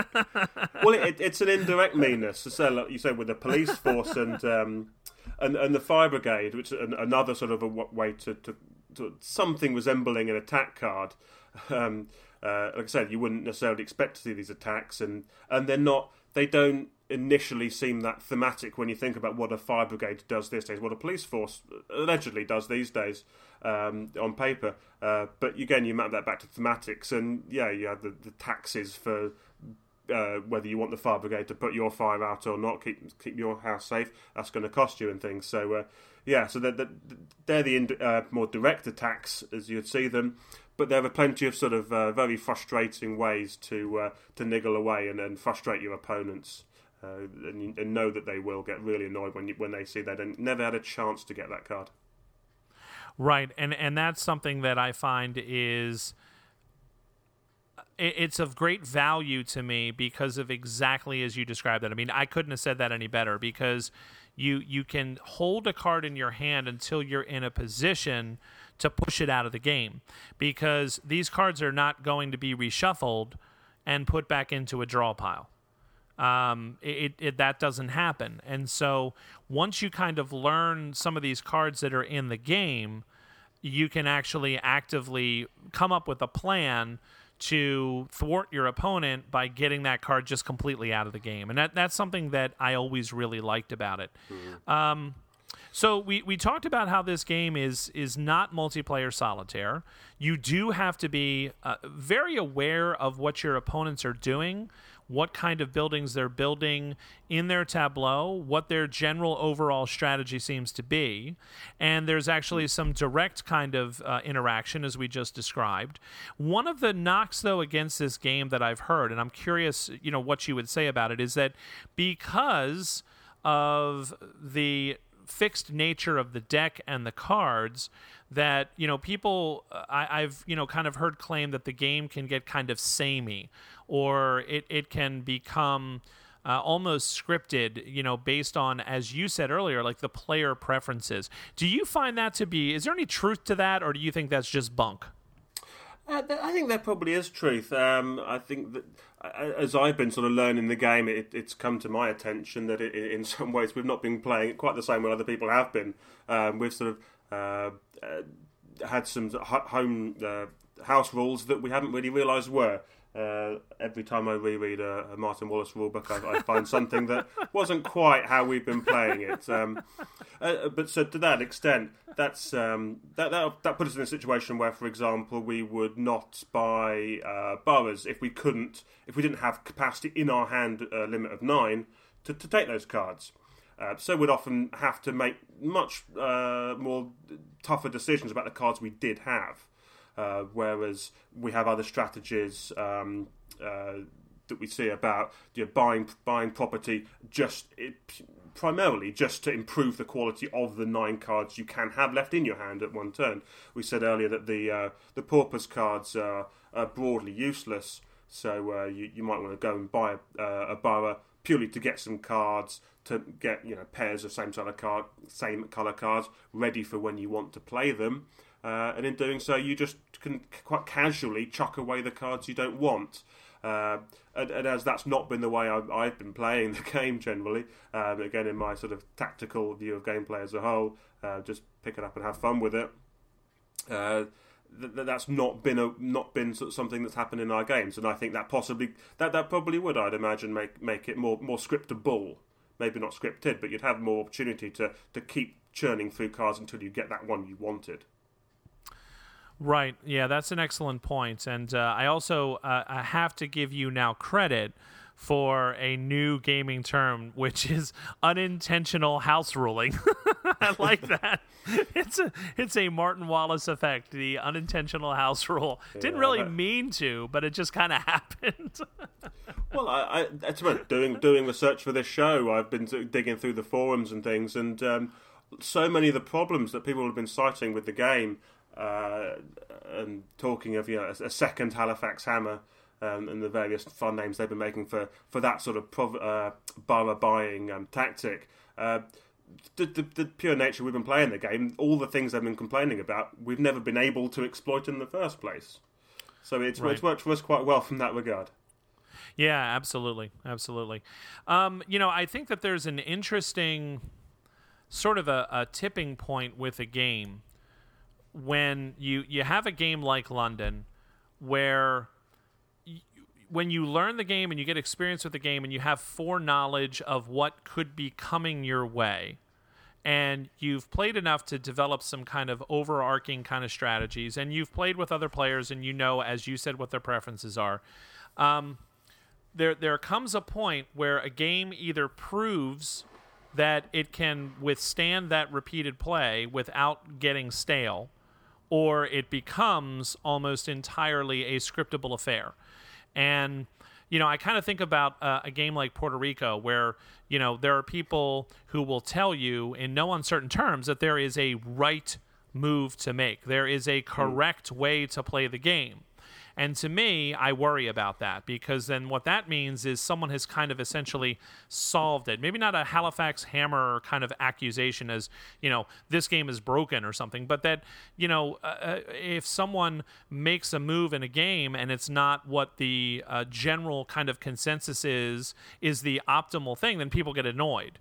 well, it, it's an indirect meanness. So, like you said, with the police force and um, and and the fire brigade, which is another sort of a way to, to, to something resembling an attack card. Um, uh, like I said, you wouldn't necessarily expect to see these attacks, and and they're not. They don't initially seem that thematic when you think about what a fire brigade does these days, what a police force allegedly does these days um, on paper. Uh, but again, you map that back to thematics, and yeah, you have the, the taxes for uh, whether you want the fire brigade to put your fire out or not, keep keep your house safe. That's going to cost you and things. So uh, yeah, so they're, they're the uh, more direct attacks as you'd see them. But there are plenty of sort of uh, very frustrating ways to uh, to niggle away and, and frustrate your opponents. Uh, and, and, know that they will get really annoyed when you, when they see they never had a chance to get that card. Right, and and that's something that I find is it's of great value to me because of exactly as you described that. I mean, I couldn't have said that any better because you you can hold a card in your hand until you're in a position to push it out of the game because these cards are not going to be reshuffled and put back into a draw pile. Um, it, it, that doesn't happen. And so once you kind of learn some of these cards that are in the game, you can actually actively come up with a plan to thwart your opponent by getting that card just completely out of the game. And that, that's something that I always really liked about it. Mm-hmm. Um, so we, we talked about how this game is is not multiplayer solitaire. You do have to be uh, very aware of what your opponents are doing what kind of buildings they're building in their tableau, what their general overall strategy seems to be. And there's actually some direct kind of uh, interaction, as we just described. One of the knocks, though, against this game that I've heard, and I'm curious, you know, what you would say about it, is that because of the fixed nature of the deck and the cards, that you know people I, have you know kind of heard claim that the game can get kind of samey or it, it can become uh, almost scripted, you know, based on, as you said earlier, like the player preferences. Do you find that to be, is there any truth to that, or do you think that's just bunk? Uh, I think there probably is truth. Um, I think that as I've been sort of learning the game, it, it's come to my attention that it, in some ways we've not been playing it quite the same way other people have been. Um, we've sort of uh, uh, had some home uh, house rules that we haven't really realised were. Uh, every time I reread a, a Martin Wallace rulebook, I, I, find something that wasn't quite how we've been playing it. Um, uh, but so to that extent, that's um, that, that that put us in a situation where, for example, we would not buy uh, if we couldn't, if we didn't have capacity in our hand uh, limit of nine to, to take those cards. Uh, so we'd often have to make much uh, more tougher decisions about the cards we did have. Uh, whereas we have other strategies um, uh, that we see about you know, buying buying property just it, primarily just to improve the quality of the nine cards you can have left in your hand at one turn. We said earlier that the uh, the paupers cards are, are broadly useless. So uh, you you might want to go and buy a, uh, a borough purely to get some cards to get you know pairs of same color card, same color cards ready for when you want to play them. Uh, and in doing so, you just can quite casually chuck away the cards you don't want. Uh, and, and, as that's not been the way I've, I've been playing the game generally, um, again in my sort of tactical view of gameplay as a whole, uh, just pick it up and have fun with it. Uh, th- that's not been a not been something that's happened in our games, and I think that possibly that that probably would I'd imagine make make it more more scriptable. Maybe not scripted, but you'd have more opportunity to to keep churning through cards until you get that one you wanted. Right. Yeah, that's an excellent point. And uh, I also uh, I have to give you now credit for a new gaming term, which is unintentional house ruling. I like that. It's a it's a Martin Wallace effect, the unintentional house rule. Didn't really that... mean to, but it just kind of happened. well, I, I that's about doing doing research for this show. I've been digging through the forums and things, and um, so many of the problems that people have been citing with the game uh, and talking of you know a, a second Halifax Hammer um, and the various fun names they've been making for, for that sort of prov- uh, borough buying um, tactic. Uh, the, the, the, pure nature we've been playing the game, all the things they've been complaining about, we've never been able to exploit in the first place. So it's, right. it's worked for us quite well from that regard. Yeah, absolutely, absolutely. Um, you know, I think that there's an interesting sort of a, a tipping point with a game when you you have a game like London where when you learn the game and you get experience with the game and you have foreknowledge of what could be coming your way and you've played enough to develop some kind of overarching kind of strategies and you've played with other players and you know as you said what their preferences are um, there there comes a point where a game either proves that it can withstand that repeated play without getting stale or it becomes almost entirely a scriptable affair. And you know, I kind of think about uh, a game like Puerto Rico, where you know there are people who will tell you in no uncertain terms that there is a right move to make. There is a correct way to play the game. And to me, I worry about that because then what that means is someone has kind of essentially solved it. Maybe not a Halifax hammer kind of accusation as, you know, this game is broken or something, but that, you know, uh, uh if someone makes a move in a game and it's not what the uh, general kind of consensus is, is the optimal thing, then people get annoyed.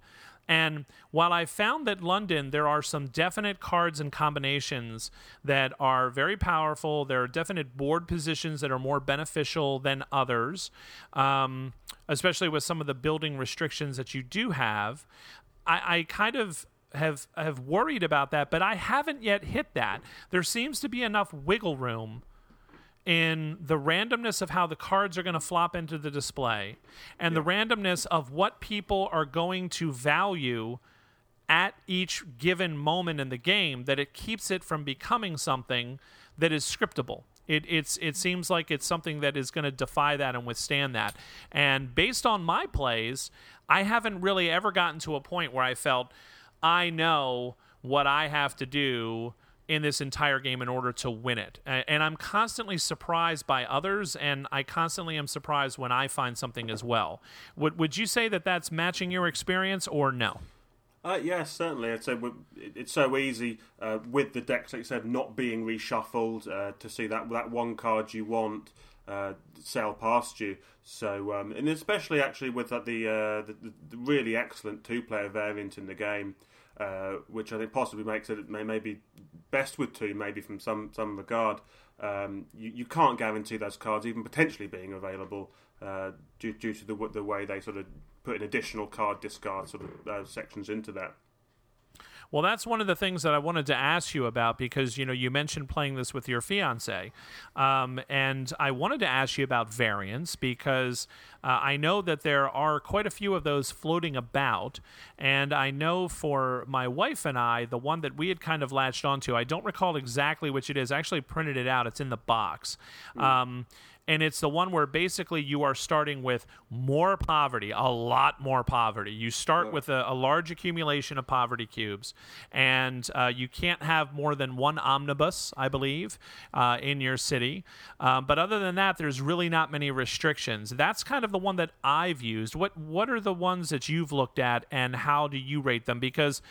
And while I found that London, there are some definite cards and combinations that are very powerful, there are definite board positions that are more beneficial than others, um, especially with some of the building restrictions that you do have. I, I kind of have have worried about that, but I haven't yet hit that. There seems to be enough wiggle room in the randomness of how the cards are going to flop into the display and yeah. the randomness of what people are going to value at each given moment in the game that it keeps it from becoming something that is scriptable. It, it's it seems like it's something that is going to defy that and withstand that. And based on my plays, I haven't really ever gotten to a point where I felt I know what I have to do in this entire game in order to win it. And I'm constantly surprised by others, and I constantly am surprised when I find something as well. Would Would you say that that's matching your experience, or no? Uh, yes, certainly. I'd say it's so easy uh, with the decks, like you said, not being reshuffled uh, to see that that one card you want uh, sail past you. So, um, and especially actually with the, uh, the, the really excellent two player variant in the game. Uh, which I think possibly makes it may, maybe best with two, maybe from some some regard. Um, you, you can't guarantee those cards even potentially being available uh, due, due to the the way they sort of put an additional card discard sort of uh, sections into that. Well, that's one of the things that I wanted to ask you about because you know you mentioned playing this with your fiance, um, and I wanted to ask you about variants because uh, I know that there are quite a few of those floating about, and I know for my wife and I, the one that we had kind of latched onto, I don't recall exactly which it is. I actually printed it out; it's in the box. Mm. Um, and it's the one where basically you are starting with more poverty, a lot more poverty. You start with a, a large accumulation of poverty cubes, and uh, you can't have more than one omnibus, I believe, uh, in your city. Um, but other than that, there's really not many restrictions. That's kind of the one that I've used. What What are the ones that you've looked at, and how do you rate them? Because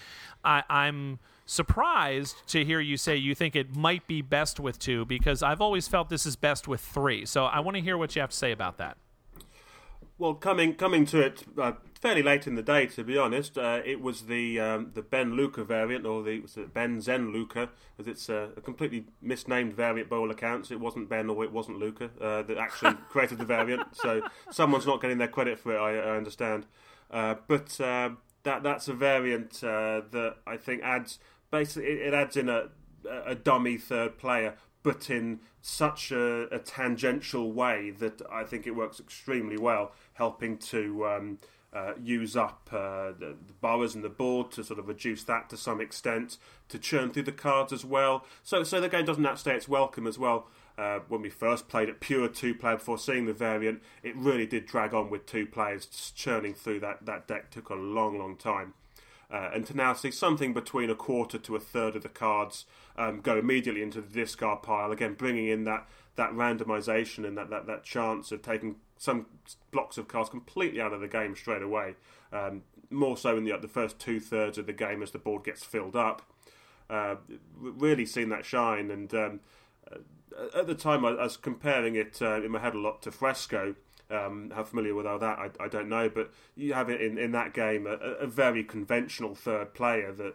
I, I'm surprised to hear you say you think it might be best with two because I've always felt this is best with three. So I want to hear what you have to say about that. Well, coming coming to it uh, fairly late in the day, to be honest, uh, it was the um, the Ben Luca variant, or the Ben Zen Luca, as it's a, a, completely misnamed variant by all accounts. It wasn't Ben or it wasn't Luca uh, that actually created the variant, so someone's not getting their credit for it. I, I understand, uh, but uh, that that's a variant uh, that I think adds basically it, adds in a a dummy third player, but in such a, a, tangential way that I think it works extremely well, helping to um, uh, use up uh, the, the boroughs and the board to sort of reduce that to some extent, to churn through the cards as well. So, so the game doesn't outstay its welcome as well. Uh, when we first played it pure two player before seeing the variant, it really did drag on with two players churning through that, that deck took a long, long time. Uh, and to now see something between a quarter to a third of the cards um, go immediately into the discard pile, again bringing in that that randomization and that, that, that chance of taking some blocks of cards completely out of the game straight away. Um, more so in the, the first two thirds of the game as the board gets filled up. Uh, really seen that shine, and um, at the time I, I was comparing it uh, in my head a lot to Fresco. Um, how familiar with all that, I, I, don't know, but you have it in, in that game a, a very conventional third player that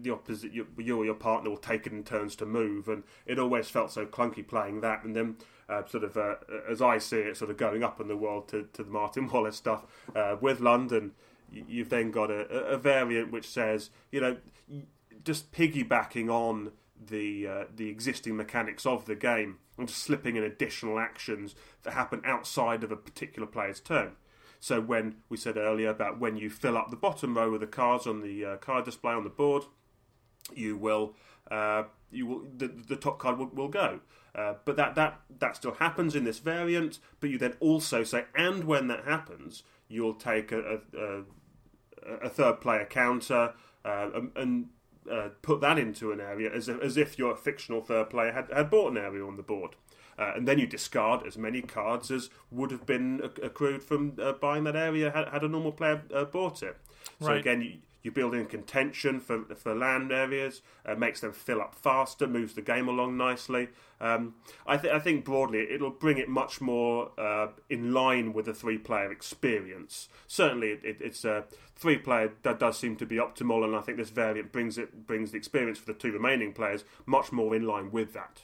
the opposite you, you, or your partner will take it in turns to move, and it always felt so clunky playing that. And then, uh, sort of uh, as I see it, sort of going up in the world to, to the Martin Wallace stuff uh, with London, you've then got a, a, variant which says, you know, just piggybacking on the uh, the existing mechanics of the game and just slipping in additional actions that happen outside of a particular player's turn. So when we said earlier about when you fill up the bottom row of the cards on the uh, card display on the board, you will uh, you will the, the top card will, will go. Uh, but that, that that still happens in this variant. But you then also say, and when that happens, you'll take a, a, a third player counter uh, and uh, put that into an area as if, as if your fictional third player had, had bought an area on the board. Uh, and then you discard as many cards as would have been accrued from uh, buying that area had, had a normal player uh, bought it. So right. again, you, you build in contention for for land areas, uh, makes them fill up faster, moves the game along nicely. Um, I, th- I think broadly it'll bring it much more uh, in line with the three player experience. Certainly, it, it, it's a three player that does seem to be optimal, and I think this variant brings it brings the experience for the two remaining players much more in line with that.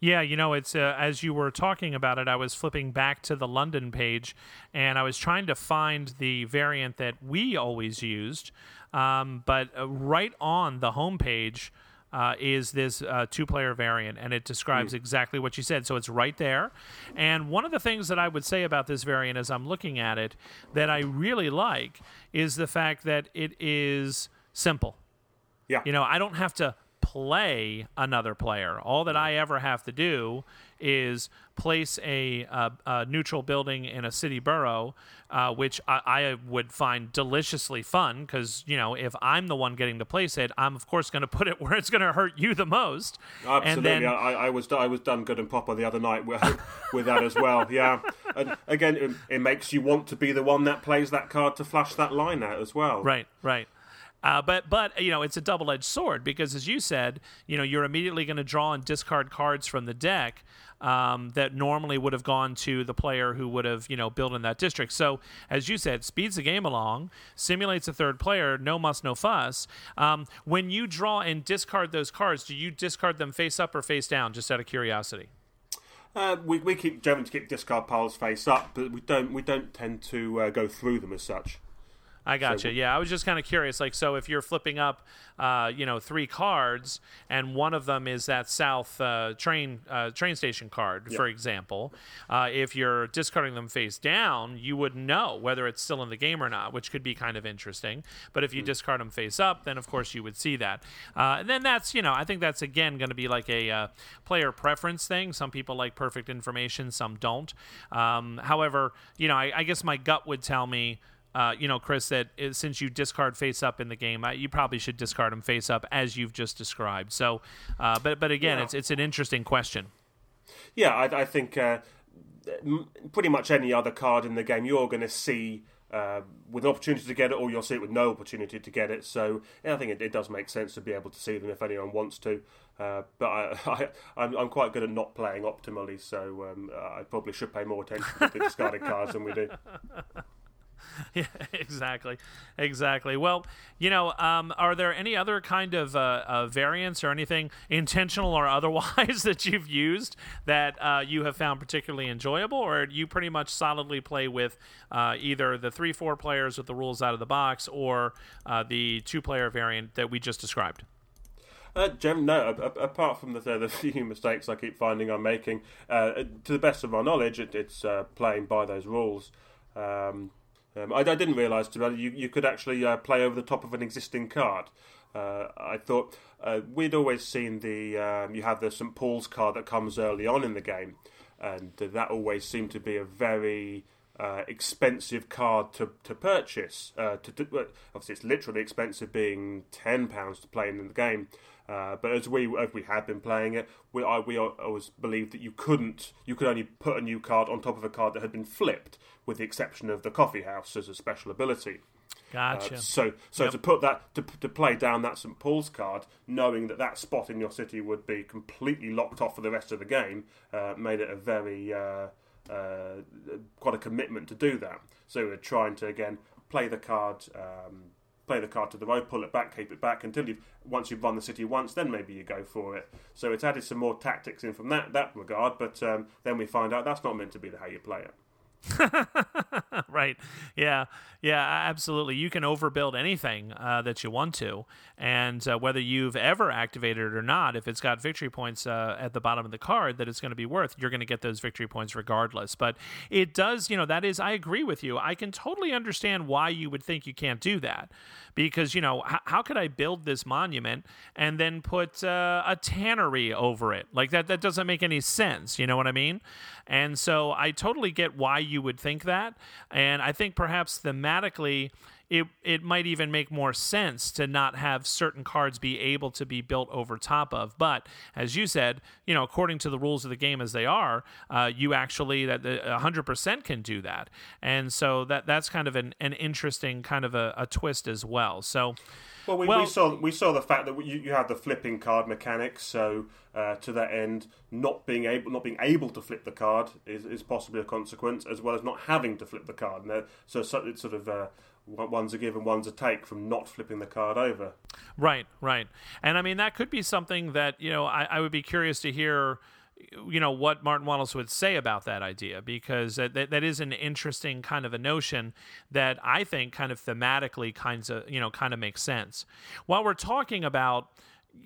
Yeah, you know, it's uh, as you were talking about it, I was flipping back to the London page, and I was trying to find the variant that we always used, um, but uh, right on the homepage. Uh, is this uh, two player variant, and it describes mm. exactly what you said. So it's right there. And one of the things that I would say about this variant as I'm looking at it that I really like is the fact that it is simple. Yeah. You know, I don't have to play another player. All that I ever have to do is place a, a, a neutral building in a city borough, uh, which I, I, would find deliciously fun because, you know, if I'm the one getting to place it, I'm of course going to put it where it's going to hurt you the most. Absolutely. Then, I, I, was I was done good and proper the other night with, with that as well. Yeah. And again, it, it makes you want to be the one that plays that card to flush that line out as well. Right, right. Uh, but but you know it's a double edged sword because as you said, you know you're immediately going to draw and discard cards from the deck um, that normally would have gone to the player who would have you know built in that district. So as you said, speeds the game along, simulates a third player, no muss, no fuss. Um, when you draw and discard those cards, do you discard them face up or face down? Just out of curiosity. Uh, we, we keep generally keep discard piles face up, but we don't we don't tend to uh, go through them as such. I got so, you. Yeah, I was just kind of curious. Like, so if you're flipping up, uh, you know, three cards, and one of them is that south uh, train uh, train station card, yep. for example, uh, if you're discarding them face down, you would know whether it's still in the game or not, which could be kind of interesting. But if you mm. discard them face up, then of course you would see that. Uh, and then that's, you know, I think that's again going to be like a uh, player preference thing. Some people like perfect information, some don't. Um, however, you know, I, I guess my gut would tell me uh, you know, Chris, that is, since you discard face up in the game, uh, you probably should discard them face up as you've just described. So, uh, but but again, yeah. it's it's an interesting question. Yeah, I, I think uh, pretty much any other card in the game, you're going to see. Uh, with an opportunity to get it, or you'll see it with no opportunity to get it. So yeah, I think it, it, does make sense to be able to see them if anyone wants to. Uh, but I, am quite good at not playing optimally, so um, I probably should pay more attention to the discarded cards than we do. yeah, exactly, exactly. Well, you know, um, are there any other kind of uh, uh, variants or anything intentional or otherwise that you've used that uh, you have found particularly enjoyable, or you pretty much solidly play with uh, either the three, four players with the rules out of the box, or uh, the two-player variant that we just described? Uh, Jim, no. apart from the, the, few mistakes I keep finding I'm making, uh, to the best of my knowledge, it, it's playing by those rules. Um, um, I, I, didn't realise you you could actually uh, play over the top of an existing card. Uh, I thought uh, we'd always seen the um, you have the St Paul's card that comes early on in the game, and that always seemed to be a very uh, expensive card to to purchase. Uh, to, to, obviously, it's literally expensive, being ten pounds to play in the game. Uh, but as we as we had been playing it, we I, we always believed that you couldn't you could only put a new card on top of a card that had been flipped, with the exception of the coffee house as a special ability. Gotcha. Uh, so, so yep. to put that to, to play down that St Paul's card, knowing that that spot in your city would be completely locked off for the rest of the game, uh, made it a very uh, uh quite a commitment to do that. So we're trying to again play the card. Um, play the card to the road, pull it back, keep it back until you've once you've run the city once, then maybe you go for it. So it's added some more tactics in from that that regard, but um, then we find out that's not meant to be the how you play it. right. Yeah. Yeah. Absolutely. You can overbuild anything uh, that you want to, and uh, whether you've ever activated it or not, if it's got victory points uh, at the bottom of the card that it's going to be worth, you're going to get those victory points regardless. But it does. You know, that is. I agree with you. I can totally understand why you would think you can't do that, because you know, h- how could I build this monument and then put uh, a tannery over it? Like that. That doesn't make any sense. You know what I mean? And so I totally get why you would think that. And I think perhaps thematically, it it might even make more sense to not have certain cards be able to be built over top of. But as you said, you know, according to the rules of the game as they are, uh, you actually that hundred percent can do that, and so that that's kind of an, an interesting kind of a, a twist as well. So. Well, we, well, we saw we saw the fact that you, you have the flipping card mechanics. So uh, to that end, not being able not being able to flip the card is, is possibly a consequence, as well as not having to flip the card. And so it's sort of uh, one's a give and one's a take from not flipping the card over. Right, right. And I mean that could be something that you know I, I would be curious to hear you know what Martin Wallace would say about that idea because that, that, that is an interesting kind of a notion that I think kind of thematically kinds of you know kind of makes sense. While we're talking about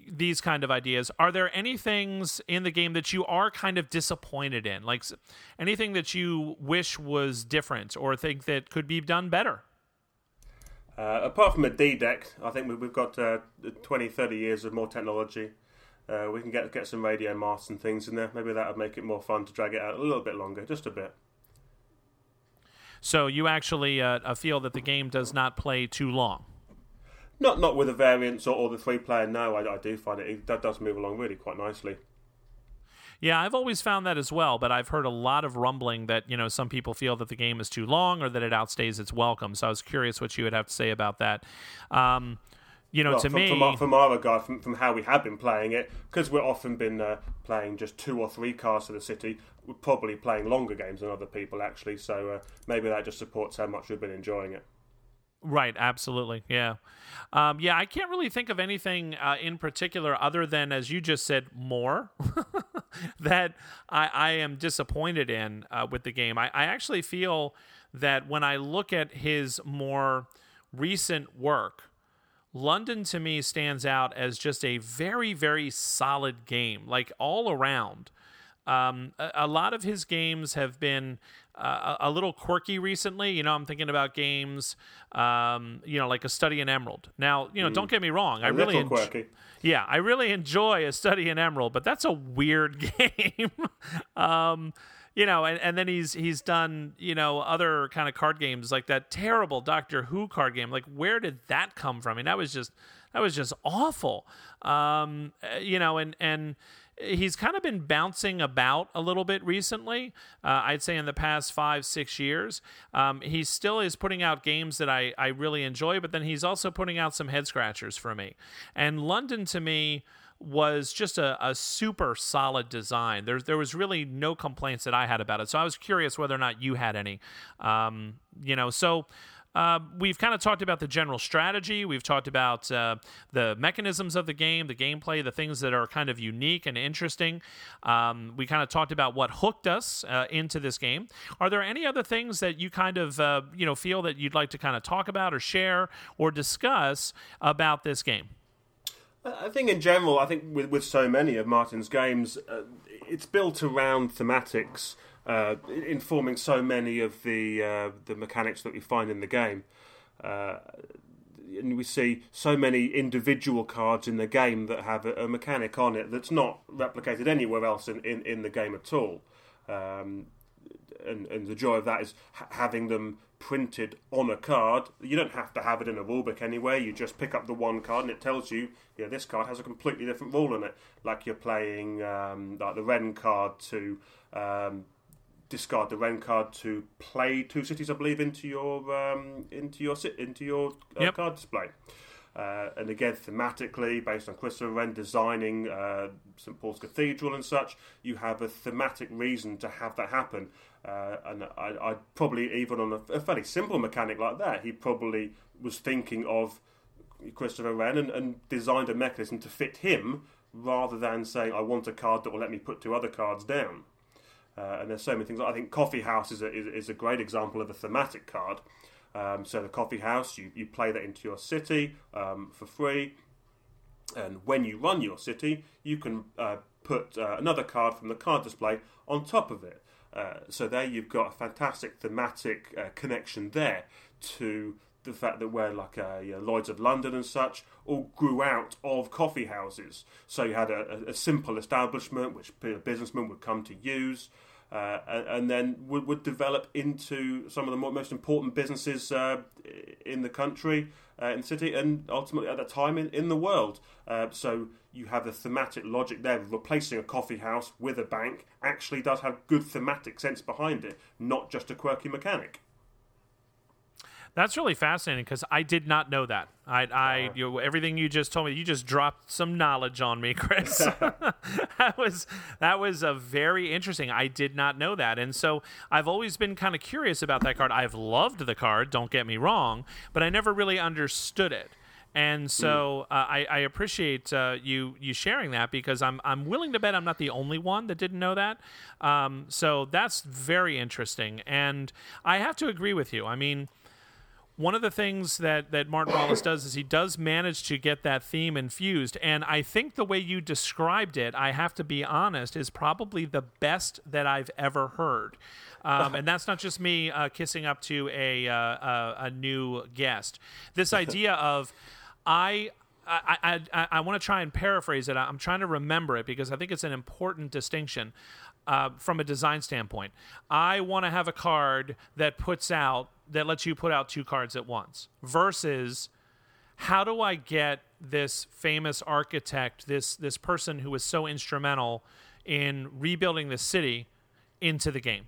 these kind of ideas, are there any things in the game that you are kind of disappointed in, like anything that you wish was different or think that could be done better? Uh, apart from a D deck, I think we've got uh, 20, 30 years of more technology uh, we can get get some radio masts and things in there. Maybe that would make it more fun to drag it out a little bit longer, just a bit. So you actually uh, uh feel that the game does not play too long. Not not with the variants or, or the three player. No, I, I do find it, it that does move along really quite nicely. Yeah, I've always found that as well, but I've heard a lot of rumbling that, you know, some people feel that the game is too long or that it outstays its welcome. So I was curious what you would have to say about that. Um, you know, well, to from, me, from our, from our regard, from, from how we have been playing it, because we've often been uh, playing just two or three cars to the city, we're probably playing longer games than other people actually. So uh, maybe that just supports how much we've been enjoying it. Right, absolutely, yeah, um, yeah. I can't really think of anything uh, in particular other than, as you just said, more that I, I, am disappointed in uh, with the game. I, I actually feel that when I look at his more recent work, London to me stands out as just a very, very solid game, like all around. Um, a, a, lot of his games have been uh, a little quirky recently. You know, I'm thinking about games, um, you know, like a study in Emerald. Now, you know, mm. don't get me wrong, a I really enjoy. Yeah, I really enjoy a study in Emerald, but that's a weird game. um, you know, and, and then he's he's done you know other kind of card games like that terrible Doctor Who card game. Like, where did that come from? I mean, that was just that was just awful. Um, uh, you know, and and he's kind of been bouncing about a little bit recently. Uh, I'd say in the past five, six years. Um, he still is putting out games that I, I really enjoy, but then he's also putting out some head scratchers for me. And London to me was just a, a super solid design. There, there was really no complaints that I had about it. So I was curious whether or not you had any. Um, you know, so uh, we've kind of talked about the general strategy. We've talked about uh, the mechanisms of the game, the gameplay, the things that are kind of unique and interesting. Um, we kind of talked about what hooked us uh, into this game. Are there any other things that you kind of uh, you know feel that you'd like to kind of talk about or share or discuss about this game? I think in general, I think with, with so many of Martin's games, uh, it's built around thematics uh, informing so many of the uh, the mechanics that we find in the game. Uh, and we see so many individual cards in the game that have a, a, mechanic on it that's not replicated anywhere else in, in, in the game at all. Um, and, and the joy of that is ha- having them printed on a card. You don't have to have it in a rulebook anyway. You just pick up the one card and it tells you, yeah, this card has a completely different rule in it. Like you're playing um, like the Ren card to um, discard the Wren card to play two cities, I believe, into your um, into your into your uh, yep. card display. Uh, and again, thematically, based on Christopher Wren designing uh, St Paul's Cathedral and such, you have a thematic reason to have that happen. Uh, and I, I probably even on a, a, fairly simple mechanic like that, he probably was thinking of Christopher Wren and, and designed a mechanism to fit him rather than saying, I want a card that will let me put two other cards down. Uh, and there's so many things. I think Coffee House is a, is, is a great example of a thematic card. Um, so the Coffee House, you, you play that into your city um, for free. And when you run your city, you can uh, put uh, another card from the card display on top of it. Uh, so there you've got a fantastic thematic uh, connection there to the fact that where like uh, you know, Lloyd's of London and such all grew out of coffee houses. So you had a, a simple establishment which businessmen would come to use. Uh, and, then would, would develop into some of the more, most important businesses uh, in the country, uh, in the city, and ultimately at that time in, in the world. Uh, so you have the thematic logic there. Replacing a coffee house with a bank actually does have good thematic sense behind it, not just a quirky mechanic. That's really fascinating because I did not know that. I, I, you know, everything you just told me, you just dropped some knowledge on me, Chris. that was that was a very interesting. I did not know that, and so I've always been kind of curious about that card. I've loved the card, don't get me wrong, but I never really understood it. And so uh, I, I, appreciate uh, you you sharing that because I'm I'm willing to bet I'm not the only one that didn't know that. Um, so that's very interesting, and I have to agree with you. I mean, one of the things that, that Martin Wallace does is he does manage to get that theme infused. And I think the way you described it, I have to be honest, is probably the best that I've ever heard. Um, and that's not just me uh, kissing up to a, uh, a, a new guest. This idea of I I, I, I want to try and paraphrase it. I'm trying to remember it because I think it's an important distinction uh, from a design standpoint. I want to have a card that puts out that lets you put out two cards at once versus how do I get this famous architect, this this person who was so instrumental in rebuilding the city into the game?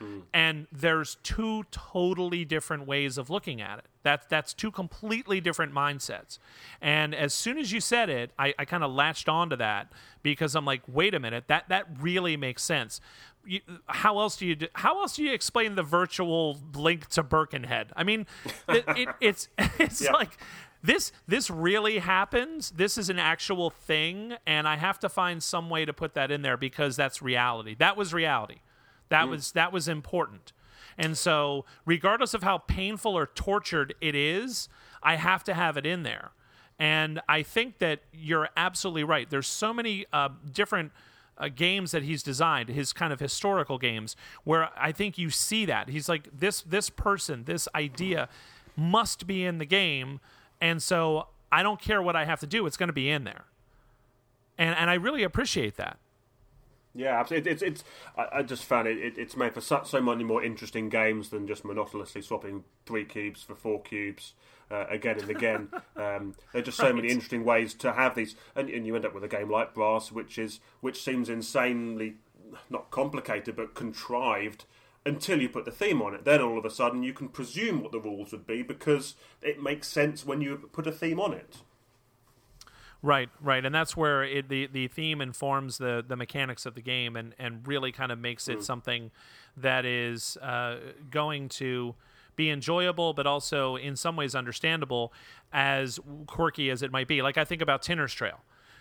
Mm. And there's two totally different ways of looking at it. That, that's two completely different mindsets. And as soon as you said it, I, I kind of latched onto that because I'm like, wait a minute, that, that really makes sense. You, how else do you do, how else do you explain the virtual link to Birkenhead? I mean, it, it, it's it's yeah. like this this really happens. This is an actual thing, and I have to find some way to put that in there because that's reality. That was reality. That mm. was that was important. And so, regardless of how painful or tortured it is, I have to have it in there. And I think that you're absolutely right. There's so many uh, different uh, games that he's designed, his kind of historical games, where I think you see that he's like this this person, this idea must be in the game, and so I don't care what I have to do; it's going to be in there. And and I really appreciate that. Yeah, absolutely. It's it's. I, I just found it, it, It's made for so, so many more interesting games than just monotonously swapping three cubes for four cubes uh, again and again. um, there are just so right. many interesting ways to have these, and, and you end up with a game like Brass, which is which seems insanely not complicated but contrived until you put the theme on it. Then all of a sudden you can presume what the rules would be because it makes sense when you put a theme on it. Right, right, and that's where it, the the theme informs the the mechanics of the game, and and really kind of makes it mm. something that is uh, going to be enjoyable, but also in some ways understandable, as quirky as it might be. Like I think about Tinner's Trail,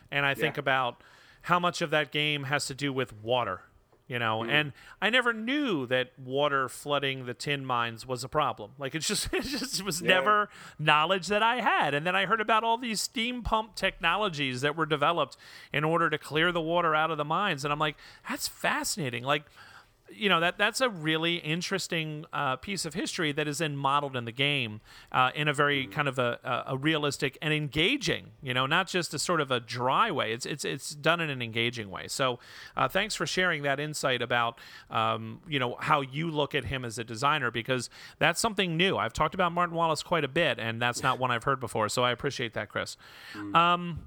and I think about how much of that game has to do with water you know mm. and i never knew that water flooding the tin mines was a problem like it's just it just was yeah. never knowledge that i had and then i heard about all these steam pump technologies that were developed in order to clear the water out of the mines and i'm like that's fascinating like you know that that's a really interesting uh, piece of history that is then modeled in the game uh, in a very kind of a, a, realistic and engaging you know not just a sort of a dry way. It's it's it's done in an engaging way. So uh, thanks for sharing that insight about um, you know how you look at him as a designer because that's something new. I've talked about Martin Wallace quite a bit and that's not one I've heard before so I appreciate that Chris. Mm. um,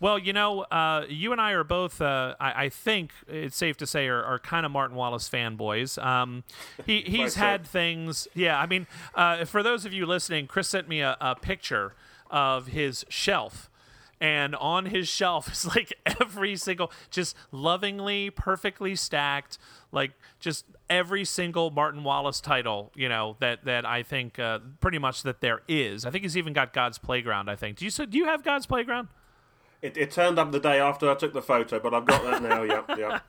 well, you know, uh, you and I are both, uh, I, I, think it's safe to say, are, are kind of Martin Wallace fanboys. Um, he, he's had things, yeah. I mean, uh, for those of you listening, Chris sent me a, a picture of his shelf and on his shelf is like every single just lovingly perfectly stacked like just every single martin wallace title you know that that i think uh, pretty much that there is i think he's even got god's playground i think do you so do you have god's playground it, it, turned up the day after I took the photo, but I've got that now. yep, yep.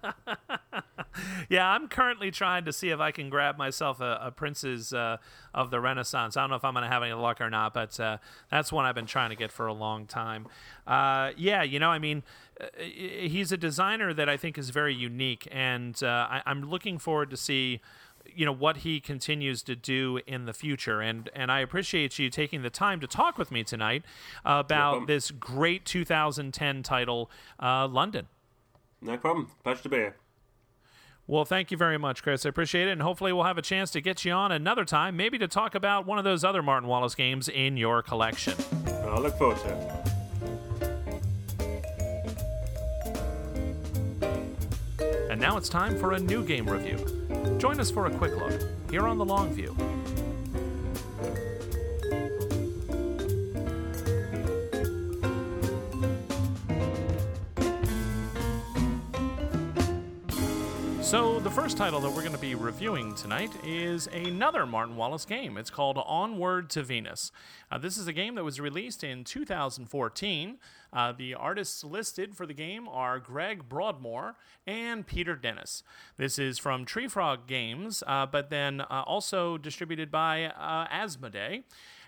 yeah, I'm currently trying to see if I can grab myself a, a Princes uh, of the Renaissance. I don't know if I'm going to have any luck or not, but uh, that's one I've been trying to get for a long time. Uh, yeah, you know, I mean, uh, he's a designer that I think is very unique, and uh, I, I'm looking forward to see you know what he continues to do in the future and and I appreciate you taking the time to talk with me tonight about this great 2010 title uh, London no problem pleasure to be here well, thank you very much, Chris. I appreciate it. And hopefully, we'll have a chance to get you on another time, maybe to talk about one of those other Martin Wallace games in your collection. I look forward to it. And now it's time for a new game review. Join us for a quick look here on The Long View. So, the first title that we're going to be reviewing tonight is another Martin Wallace game. It's called Onward to Venus. Uh, this is a game that was released in 2014. Uh, the artists listed for the game are Greg Broadmore and Peter Dennis. This is from Tree Frog Games, uh, but then uh, also distributed by uh, Asmodee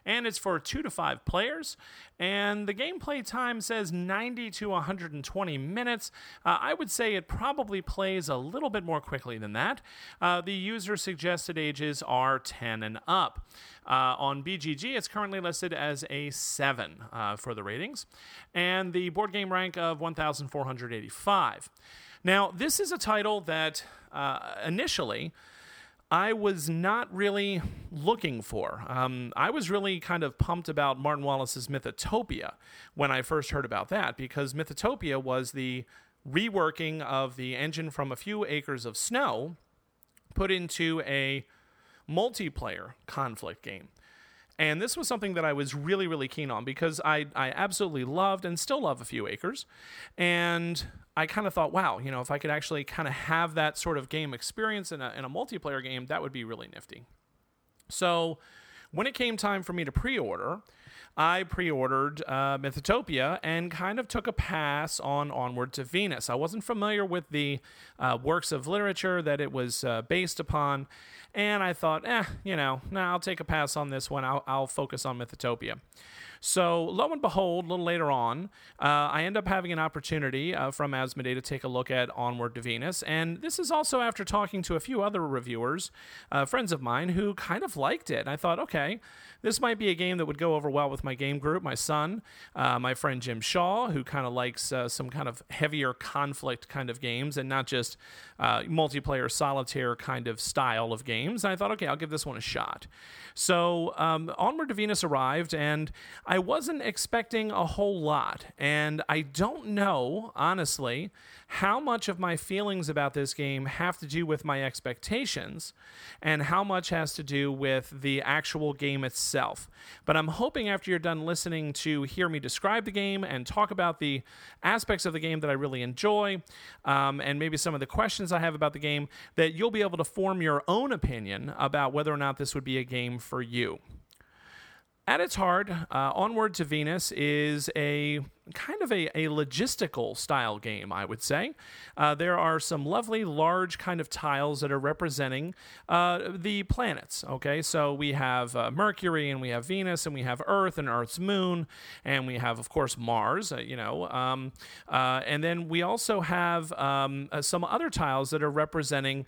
and it's for two to five players. And the gameplay time says 90 to 120 minutes. Uh, I would say it probably plays a little bit more quickly than that. Uh, the user suggested ages are 10 and up. Uh, on BGG, it's currently listed as a 7 uh, for the ratings, and the board game rank of 1,485. Now, this is a title that uh, initially I was not really looking for. Um, I was really kind of pumped about Martin Wallace's Mythotopia when I first heard about that because Mythotopia was the reworking of the engine from a few acres of snow put into a multiplayer conflict game. And this was something that I was really, really keen on because I, I absolutely loved and still love A Few Acres. And I kind of thought, wow, you know, if I could actually kind of have that sort of game experience in a, in a multiplayer game, that would be really nifty. So when it came time for me to pre order, I pre ordered uh, Mythotopia and kind of took a pass on Onward to Venus. I wasn't familiar with the uh, works of literature that it was uh, based upon, and I thought, eh, you know, nah, I'll take a pass on this one. I'll, I'll focus on Mythotopia. So, lo and behold, a little later on, uh, I end up having an opportunity uh, from Asmodee to take a look at Onward to Venus. And this is also after talking to a few other reviewers, uh, friends of mine, who kind of liked it. And I thought, okay, this might be a game that would go over well with my game group, my son, uh, my friend Jim Shaw, who kind of likes uh, some kind of heavier conflict kind of games and not just uh, multiplayer solitaire kind of style of games. And I thought, okay, I'll give this one a shot. So, um, Onward to Venus arrived, and I wasn't expecting a whole lot, and I don't know, honestly, how much of my feelings about this game have to do with my expectations and how much has to do with the actual game itself. But I'm hoping after you're done listening to hear me describe the game and talk about the aspects of the game that I really enjoy um, and maybe some of the questions I have about the game that you'll be able to form your own opinion about whether or not this would be a game for you. At its heart, uh, Onward to Venus is a kind of a, a logistical style game, I would say. Uh, there are some lovely large kind of tiles that are representing uh, the planets. Okay, so we have uh, Mercury and we have Venus and we have Earth and Earth's moon and we have, of course, Mars. Uh, you know, um, uh, and then we also have um, uh, some other tiles that are representing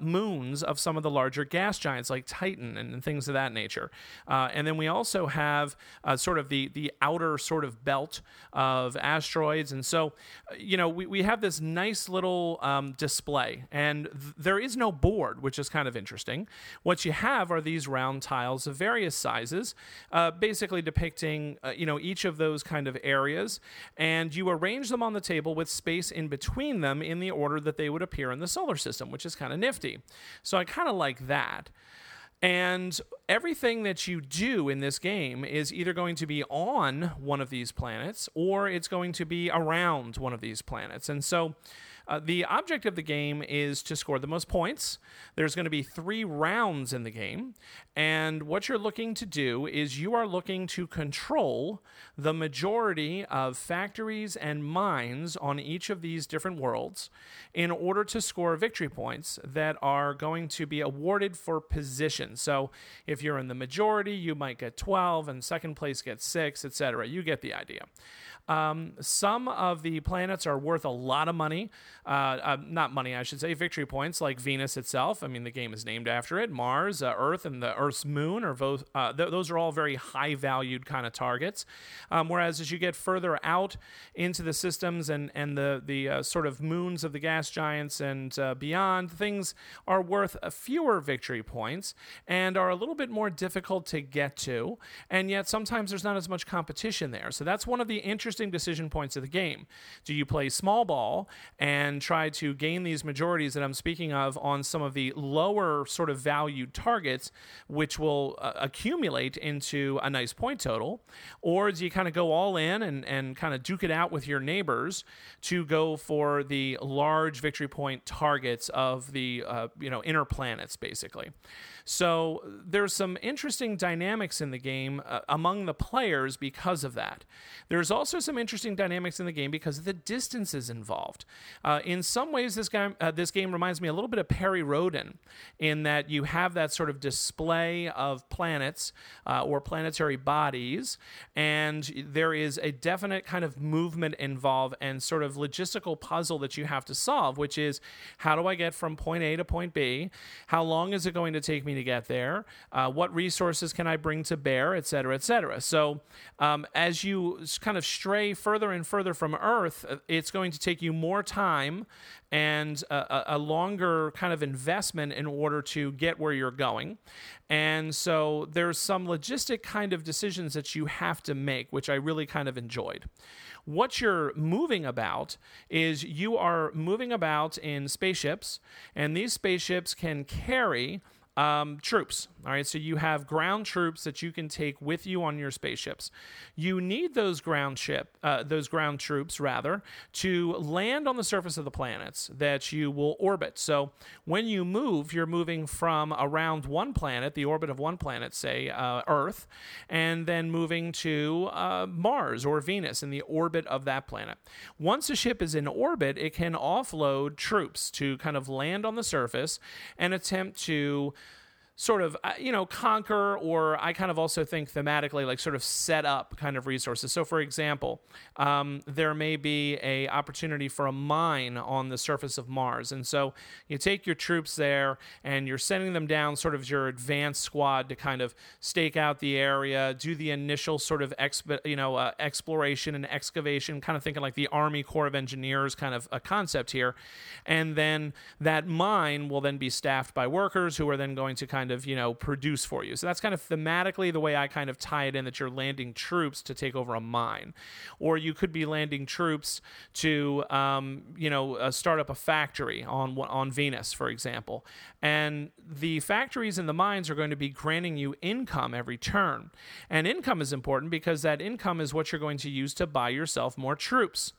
moons of some of the larger gas giants like Titan and, and things of that nature. and then we also have sort of the the outer sort of belt of asteroids. And so, you know, we, we have this nice little um, display, and th- there is no board, which is kind of interesting. What you have are these round tiles of various sizes, uh, basically depicting, uh, you know, each of those kind of areas, and you arrange them on the table with space in between them in the order that they would appear in the solar system, which is kind of nifty. So I kind of like that. And everything that you do in this game is either going to be on one of these planets or it's going to be around one of these planets. And so uh, the object of the game is to score the most points. There's going to be three rounds in the game. And what you're looking to do is you are looking to control the majority of factories and mines on each of these different worlds in order to score victory points that are going to be awarded for position. So if you're in the majority, you might get 12, and second place gets 6, etc. You get the idea. Um, some of the planets are worth a lot of money. Uh, uh, not money, I should say, victory points, like Venus itself. I mean, the game is named after it. Mars, uh, Earth, and the Earth's moon are both, uh, th- those are all very high valued kind of targets. Um, whereas as you get further out into the systems and, and the, the uh, sort of moons of the gas giants and uh, beyond, things are worth fewer victory points and are a little bit more difficult to get to. And yet sometimes there's not as much competition there. So that's one of the interesting interesting decision points of the game. Do you play small ball and try to gain these majorities that I'm speaking of on some of the lower sort of valued targets, which will uh, accumulate into a nice point total? Or do you kind of go all in and, and kind of duke it out with your neighbors to go for the large victory point targets of the uh, you know inner planets, basically? So there's some interesting dynamics in the game uh, among the players because of that. There's also some interesting dynamics in the game because of the distances involved. Uh, in some ways, this game uh, this game reminds me a little bit of Perry Rhodan in that you have that sort of display of planets uh, or planetary bodies, and there is a definite kind of movement involved and sort of logistical puzzle that you have to solve, which is how do I get from point A to point B? How long is it going to take me to get there? Uh, what resources can I bring to bear, et cetera, et cetera? So, um, as you kind of stray further and further from Earth, uh, it's going to take you more time and a, a, longer kind of investment in order to get where you're going. And so there's some logistic kind of decisions that you have to make, which I really kind of enjoyed. What you're moving about is you are moving about in spaceships, and these spaceships can carry um, troops. All right, so you have ground troops that you can take with you on your spaceships. You need those ground ship, uh, those ground troops rather, to land on the surface of the planets that you will orbit. So when you move, you're moving from around one planet, the orbit of one planet, say uh, Earth, and then moving to uh, Mars or Venus in the orbit of that planet. Once a ship is in orbit, it can offload troops to kind of land on the surface and attempt to sort of uh, you know conquer or i kind of also think thematically like sort of set up kind of resources. So for example um, there may be a opportunity for a mine on the surface of mars. And so you take your troops there and you're sending them down sort of your advanced squad to kind of stake out the area do the initial sort of exp- you know uh, exploration and excavation kind of thinking like the army corps of engineers kind of a concept here. And then that mine will then be staffed by workers who are then going to kind of you know produce for you. So that's kind of thematically the way I kind of tie it in that you're landing troops to take over a mine, or you could be landing troops to um, you know uh, start up a factory on on Venus, for example. And the factories and the mines are going to be granting you income every turn, and income is important because that income is what you're going to use to buy yourself more troops.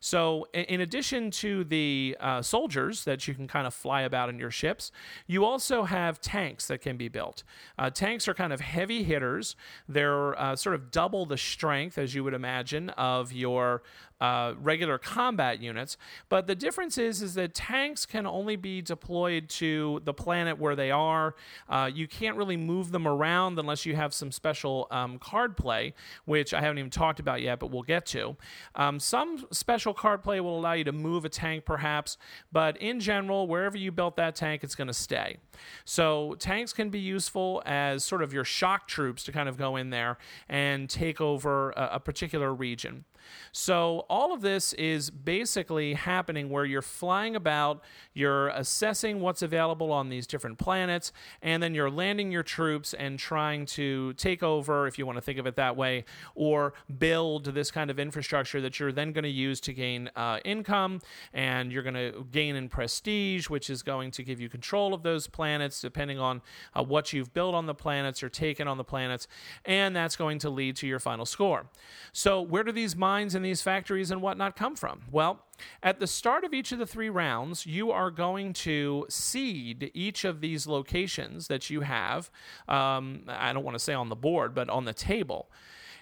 So, in addition to the uh, soldiers that you can kind of fly about in your ships, you also have tanks that can be built. Uh, tanks are kind of heavy hitters. They're uh, sort of double the strength, as you would imagine, of your uh, regular combat units. But the difference is, is that tanks can only be deployed to the planet where they are. Uh, you can't really move them around unless you have some special um, card play, which I haven't even talked about yet, but we'll get to. Um, some special card play will allow you to move a tank, perhaps, but in general, wherever you built that tank, it's going to stay. So tanks can be useful as sort of your shock troops to kind of go in there and take over a, a particular region. So, all of this is basically happening where you're flying about, you're assessing what's available on these different planets, and then you're landing your troops and trying to take over, if you want to think of it that way, or build this kind of infrastructure that you're then going to use to gain uh, income, and you're going to gain in prestige, which is going to give you control of those planets depending on uh, what you've built on the planets or taken on the planets, and that's going to lead to your final score. So, where do these mines mines and these factories and whatnot come from? Well, at the start of each of the three rounds, you are going to seed each of these locations that you have. Um, I don't want to say on the board, but on the table.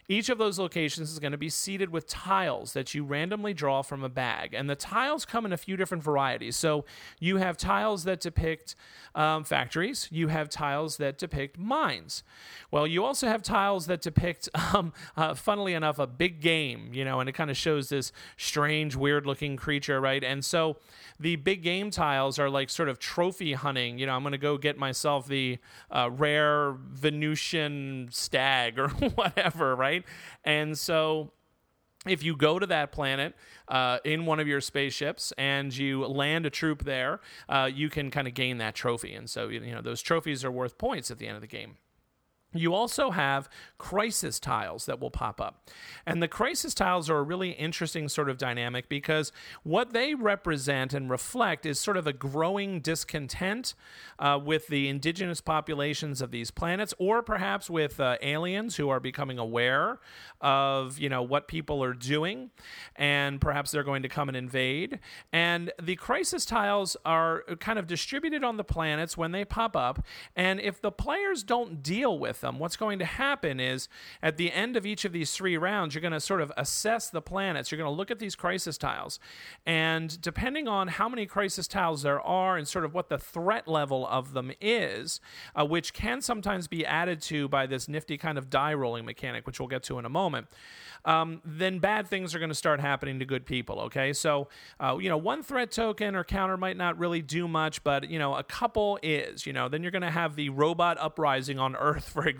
Each of those locations is going to be seated with tiles that you randomly draw from a bag. And the tiles come in a few different varieties. So you have tiles that depict um, factories, you have tiles that depict mines. Well, you also have tiles that depict, um, uh, funnily enough, a big game, you know, and it kind of shows this strange, weird looking creature, right? And so the big game tiles are like sort of trophy hunting. You know, I'm going to go get myself the uh, rare Venusian stag or whatever, right? And so if you go to that planet uh, in one of your spaceships and you land a troop there, uh, you can kind of gain that trophy. And so, you know, those trophies are worth points at the end of the game. You also have crisis tiles that will pop up. And the crisis tiles are a really interesting sort of dynamic because what they represent and reflect is sort of a growing discontent uh, with the indigenous populations of these planets, or perhaps with uh, aliens who are becoming aware of you know what people are doing, and perhaps they're going to come and invade. And the crisis tiles are kind of distributed on the planets when they pop up, and if the players don't deal with them, what's going to happen is at the end of each of these three rounds, you're going to sort of assess the planets. You're going to look at these crisis tiles, and depending on how many crisis tiles there are and sort of what the threat level of them is, uh, which can sometimes be added to by this nifty kind of die rolling mechanic, which we'll get to in a moment um, then bad things are going to start happening to good people. Okay, so uh, you know one threat token or counter might not really do much, but you know a couple is. You know then you're going to have the robot uprising on Earth, for example.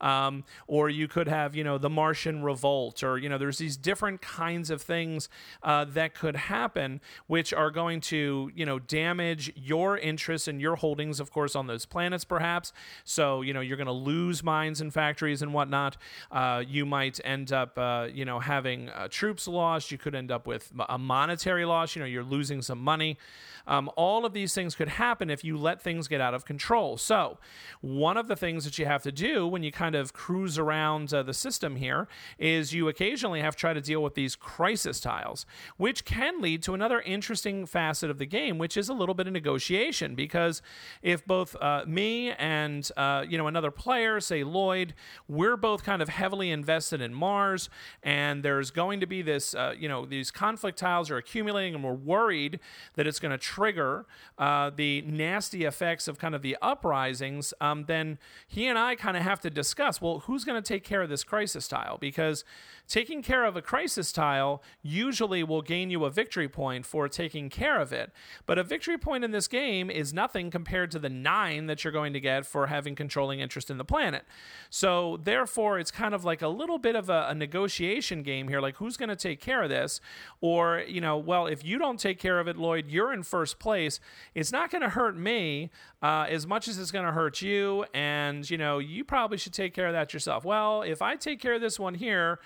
Um, or you could have, you know, the Martian revolt, or, you know, there's these different kinds of things uh, that could happen, which are going to, you know, damage your interests and your holdings, of course, on those planets, perhaps. So, you know, you're going to lose mines and factories and whatnot. Uh, you might end up, uh, you know, having uh, troops lost. You could end up with a monetary loss. You know, you're losing some money. Um, all of these things could happen if you let things get out of control. So, one of the things that you have to do when you kind of cruise around uh, the system here is you occasionally have to try to deal with these crisis tiles, which can lead to another interesting facet of the game, which is a little bit of negotiation. Because if both uh, me and uh, you know another player, say Lloyd, we're both kind of heavily invested in Mars, and there's going to be this, uh, you know, these conflict tiles are accumulating, and we're worried that it's going to trigger uh, the nasty effects of kind of the uprisings, um, then he and I kind of have to discuss well, who's going to take care of this crisis tile? Because taking care of a crisis tile usually will gain you a victory point for taking care of it. But a victory point in this game is nothing compared to the nine that you're going to get for having controlling interest in the planet. So, therefore, it's kind of like a little bit of a, a negotiation game here like, who's going to take care of this? Or, you know, well, if you don't take care of it, Lloyd, you're in first place. It's not going to hurt me uh, as much as it's going to hurt you. And, you know, you probably should take care of that yourself. Well, if I take care of this one here,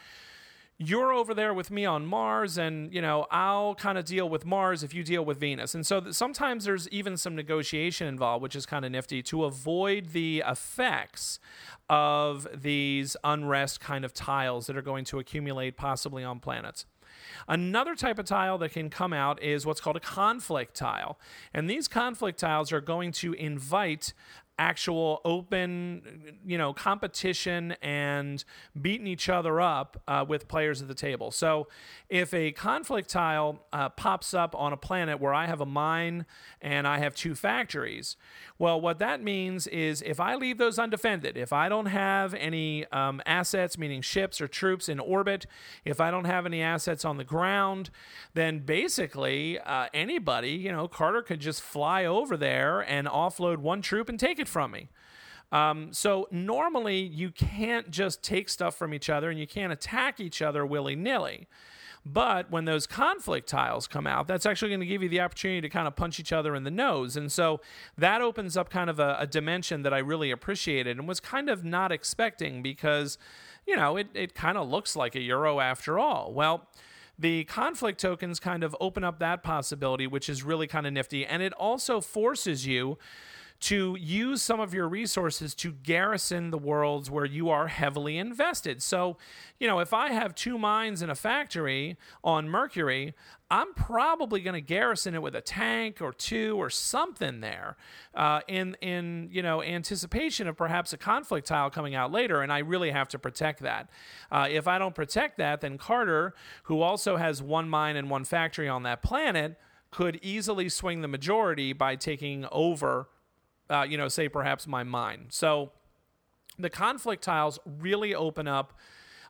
you're over there with me on Mars, and you know I'll kind of deal with Mars if you deal with Venus. And so th- sometimes there's even some negotiation involved, which is kind of nifty to avoid the effects of these unrest kind of tiles that are going to accumulate possibly on planets. Another type of tile that can come out is what's called a conflict tile. And these conflict tiles are going to invite actual open, you know, competition and beating each other up uh, with players at the table. So, if a conflict tile uh, pops up on a planet where I have a mine and I have two factories, well, what that means is if I leave those undefended, if I don't have any um, assets, meaning ships or troops in orbit, if I don't have any assets on the ground, then basically uh, anybody, you know, Carter could just fly over there and offload one troop and take it from me. Um, so normally you can't just take stuff from each other and you can't attack each other willy nilly. But when those conflict tiles come out, that's actually going to give you the opportunity to kind of punch each other in the nose. And so that opens up kind of a, a dimension that I really appreciated and was kind of not expecting because, you know, it, it kind of looks like a Euro after all. Well, the conflict tokens kind of open up that possibility, which is really kind of nifty. And it also forces you to use some of your resources to garrison the worlds where you are heavily invested. So, you know, if I have two mines in a factory on Mercury, I'm probably going to garrison it with a tank or two or something there, uh, in in you know anticipation of perhaps a conflict tile coming out later, and I really have to protect that. Uh, if I don't protect that, then Carter, who also has one mine and one factory on that planet, could easily swing the majority by taking over uh, you know, say perhaps my mind. So the conflict tiles really open up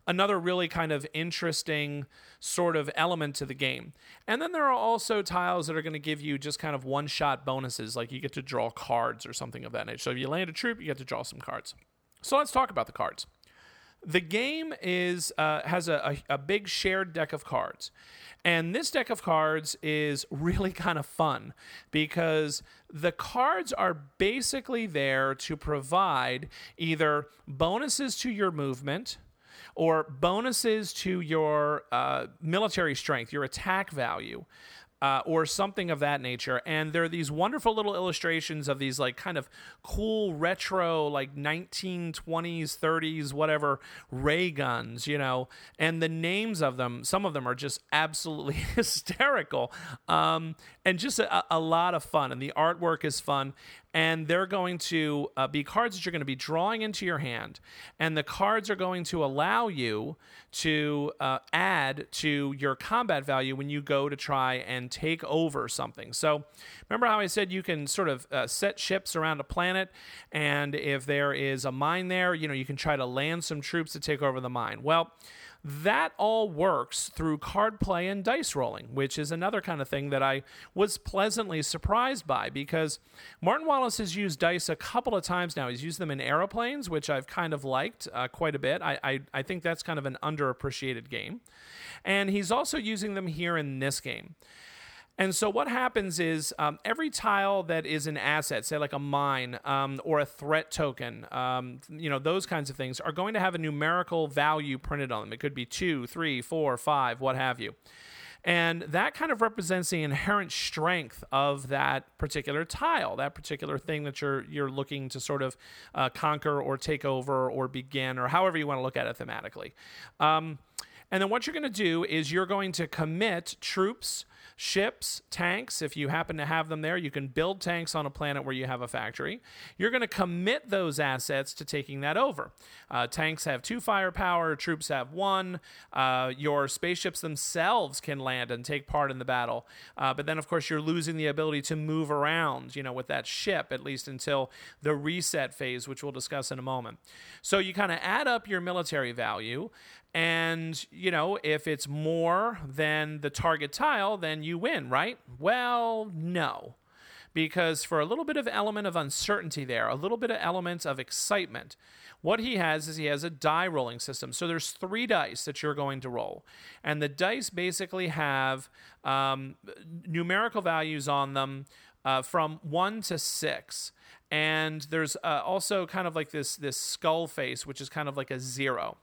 another really kind of interesting sort of element to the game. And then there are also tiles that are going to give you just kind of one shot bonuses, like you get to draw cards or something of that nature. So if you land a troop, you get to draw some cards. So let's talk about the cards. The game is uh, has a, a, a big shared deck of cards. And this deck of cards is really kind of fun because the cards are basically there to provide either bonuses to your movement or bonuses to your uh, military strength, your attack value uh, or something of that nature. And there are these wonderful little illustrations of these like kind of cool retro like 1920s, 30s, whatever ray guns, you know. And the names of them, some of them are just absolutely hysterical, um, and just a, a lot of fun. And the artwork is fun and they're going to uh, be cards that you're going to be drawing into your hand and the cards are going to allow you to uh, add to your combat value when you go to try and take over something. So remember how i said you can sort of uh, set ships around a planet and if there is a mine there you know you can try to land some troops to take over the mine. Well that all works through card play and dice rolling, which is another kind of thing that I was pleasantly surprised by because Martin Wallace has used dice a couple of times now. He's used them in aeroplanes, which I've kind of liked uh, quite a bit. I, I, I think that's kind of an underappreciated game. And he's also using them here in this game. And so what happens is um, every tile that is an asset, say like a mine um, or a threat token, um, you know those kinds of things, are going to have a numerical value printed on them. It could be two, three, four, five, what have you. And that kind of represents the inherent strength of that particular tile, that particular thing that you're you're looking to sort of uh, conquer or take over or begin or however you want to look at it thematically. Um, and then what you're going to do is you're going to commit troops ships, tanks, if you happen to have them there, you can build tanks on a planet where you have a factory. You're going to commit those assets to taking that over. Uh, tanks have two firepower, troops have one. Uh, your spaceships themselves can land and take part in the battle. Uh, but then, of course, you're losing the ability to move around, you know, with that ship, at least until the reset phase, which we'll discuss in a moment. So you kind of add up your military value. And, you know, if it's more than the target tile, then you win, right? Well, no. Because for a little bit of element of uncertainty there, a little bit of element of excitement, what he has is he has a die rolling system. So there's three dice that you're going to roll. And the dice basically have um, numerical values on them uh, from one to six and there's uh, also kind of like this this skull face which is kind of like a zero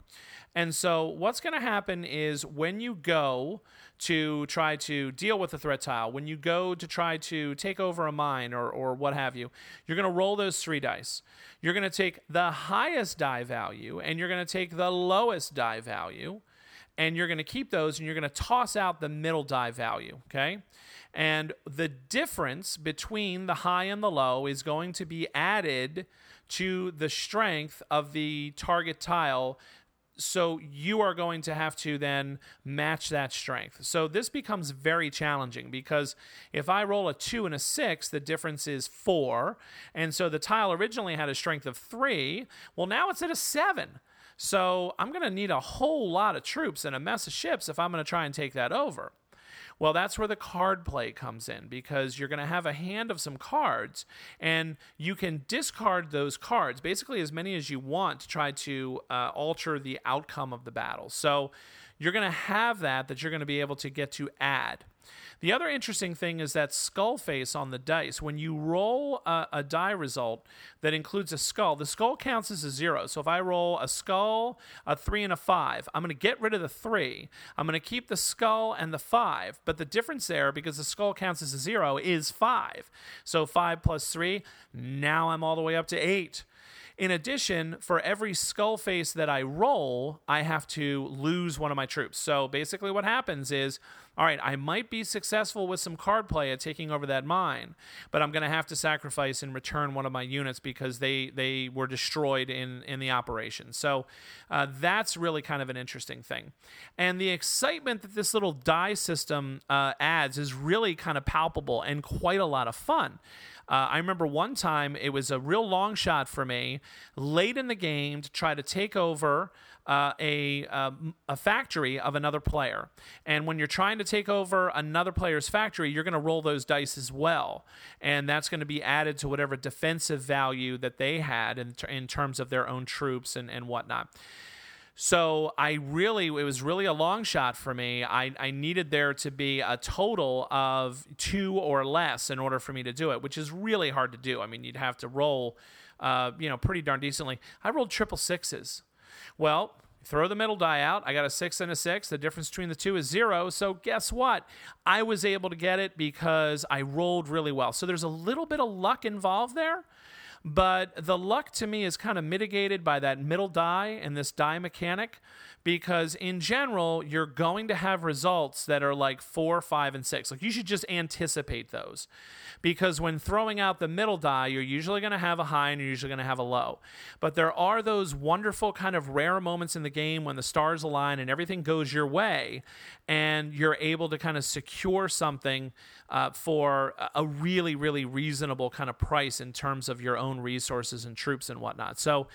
and so, what's going to happen is when you go to try to deal with a threat tile, when you go to try to take over a mine or, or what have you, you're going to roll those three dice. You're going to take the highest die value and you're going to take the lowest die value, and you're going to keep those and you're going to toss out the middle die value. Okay. And the difference between the high and the low is going to be added to the strength of the target tile so you are going to have to then match that strength. So this becomes very challenging because if I roll a two and a six, the difference is four. And so the tile originally had a strength of three. Well, now it's at a seven. So I'm going to need a whole lot of troops and a mess of ships if I'm going to try and take that over. Well, that's where the card play comes in because you're going to have a hand of some cards and you can discard those cards, basically as many as you want to try to uh, alter the outcome of the battle. So you're going to have that that you're going to be able to get to add. The other interesting thing is that skull face on the dice. When you roll a, a, die result that includes a skull, the skull counts as a zero. So if I roll a skull, a three, and a five, I'm going to get rid of the three. I'm going to keep the skull and the five. But the difference there, because the skull counts as a zero, is five. So five plus three, now I'm all the way up to eight. In addition, for every skull face that I roll, I have to lose one of my troops. So basically, what happens is all right, I might be successful with some card play at taking over that mine, but I'm going to have to sacrifice and return one of my units because they they were destroyed in in the operation. So uh, that's really kind of an interesting thing, and the excitement that this little die system uh, adds is really kind of palpable and quite a lot of fun. Uh, I remember one time it was a real long shot for me late in the game to try to take over uh, a, uh, a factory of another player. And when you're trying to take over another player's factory, you're going to roll those dice as well. And that's going to be added to whatever defensive value that they had in, in terms of their own troops and, and whatnot. So I really, it was really a long shot for me. I, I needed there to be a total of two or less in order for me to do it, which is really hard to do. I mean, you'd have to roll, uh, you know, pretty darn decently. I rolled triple sixes. Well, throw the middle die out. I got a six and a six. The difference between the two is zero. So guess what? I was able to get it because I rolled really well. So there's a little bit of luck involved there. But the luck to me is kind of mitigated by that middle die and this die mechanic because in general you're going to have results that are like four five and six. Like you should just anticipate those because when throwing out the middle die you're usually going to have a high and you're usually going to have a low. But there are those wonderful kind of rare moments in the game when the stars align and everything goes your way and you're able to kind of secure something uh, for a really really reasonable kind of price in terms of your own resources and troops and whatnot. So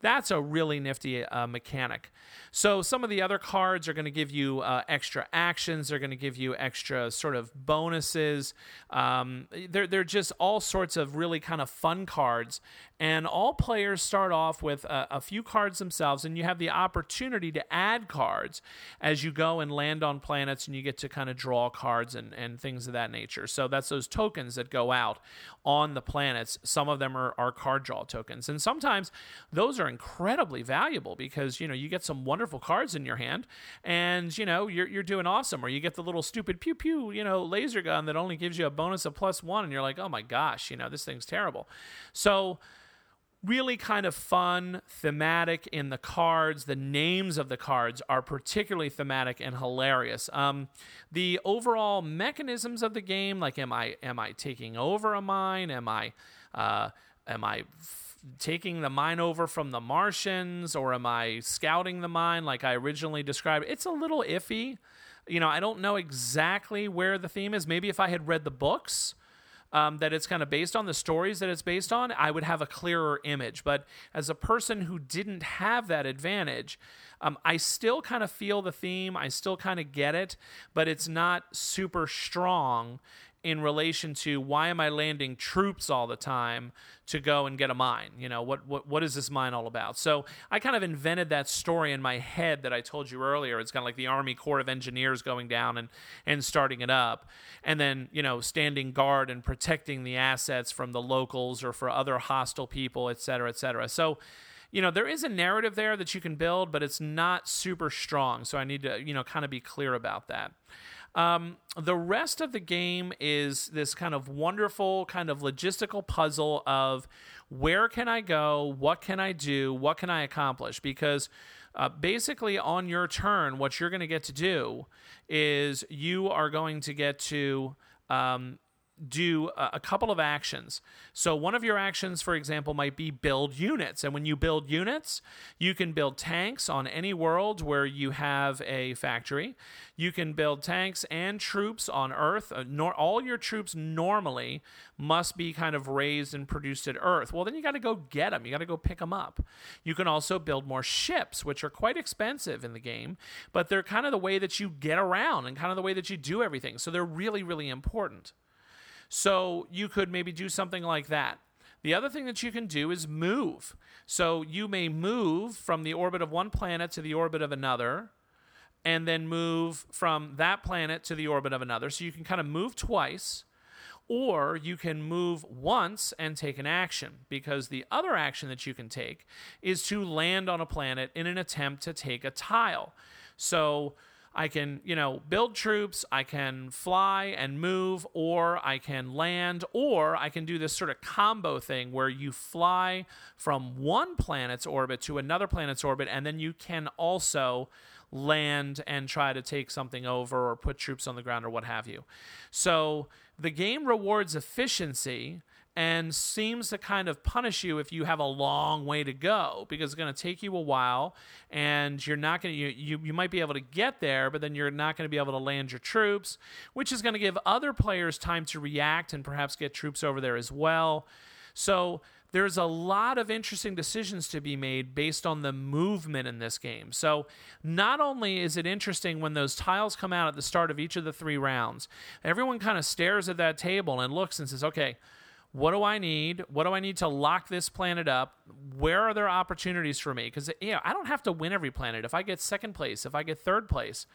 that's a really nifty uh, mechanic. So some of the other cards are going to give you uh, extra actions. They're going to give you extra sort of bonuses. Um, they're they're just all sorts of really kind of fun cards. And all players start off with a, a few cards themselves, and you have the opportunity to add cards as you go and land on planets, and you get to kind of draw cards and, and things of that nature. So that's those tokens that go out on the planets. Some of them are, are card draw tokens, and sometimes those are incredibly valuable because you know you get some wonderful cards in your hand, and you know you're you're doing awesome. Or you get the little stupid pew pew you know laser gun that only gives you a bonus of plus one, and you're like, oh my gosh, you know this thing's terrible. So really kind of fun, thematic in the cards. The names of the cards are particularly thematic and hilarious. Um, the overall mechanisms of the game, like am I am I taking over a mine? Am I uh, am I taking the mine over from the Martians, or am I scouting the mine like I originally described? It's a little iffy. You know, I don't know exactly where the theme is. Maybe if I had read the books um, that it's kind of based on, the stories that it's based on, I would have a clearer image. But as a person who didn't have that advantage, um, I still kind of feel the theme. I still kind of get it, but it's not super strong in relation to why am I landing troops all the time to go and get a mine? You know, what what what is this mine all about? So I kind of invented that story in my head that I told you earlier. It's kind of like the Army Corps of Engineers going down and and starting it up, and then you know standing guard and protecting the assets from the locals or for other hostile people, et cetera, et cetera. So you know there is a narrative there that you can build but it's not super strong so i need to you know kind of be clear about that um, the rest of the game is this kind of wonderful kind of logistical puzzle of where can I go, what can I do, what can I accomplish? Because uh, basically, on your turn, what you're going to get to do is you are going to get to um, do a, couple of actions. So, one of your actions, for example, might be build units. And when you build units, you can build tanks on any world where you have a factory. You can build tanks and troops on Earth. Uh, all your troops normally must be kind of raised and produced at Earth. Well, then you got to go get them. You got to go pick them up. You can also build more ships, which are quite expensive in the game, but they're kind of the way that you get around and kind of the way that you do everything. So, they're really, really important. So you could maybe do something like that. The other thing that you can do is move. So you may move from the orbit of one planet to the orbit of another, and then move from that planet to the orbit of another. So you can kind of move twice, or you can move once and take an action, because the other action that you can take is to land on a planet in an attempt to take a tile. So I can, you know, build troops, I can fly and move, or I can land, or I can do this sort of combo thing where you fly from one planet's orbit to another planet's orbit, and then you can also land and try to take something over or put troops on the ground or what have you. So the game rewards efficiency and seems to kind of punish you if you have a long way to go because it's going to take you a while and you're not going to you, you, you might be able to get there but then you're not going to be able to land your troops which is going to give other players time to react and perhaps get troops over there as well so there's a lot of interesting decisions to be made based on the movement in this game. So, not only is it interesting when those tiles come out at the start of each of the three rounds, everyone kind of stares at that table and looks and says, okay, what do I need? What do I need to lock this planet up? Where are there opportunities for me? Because you know, I don't have to win every planet. If I get second place, if I get third place,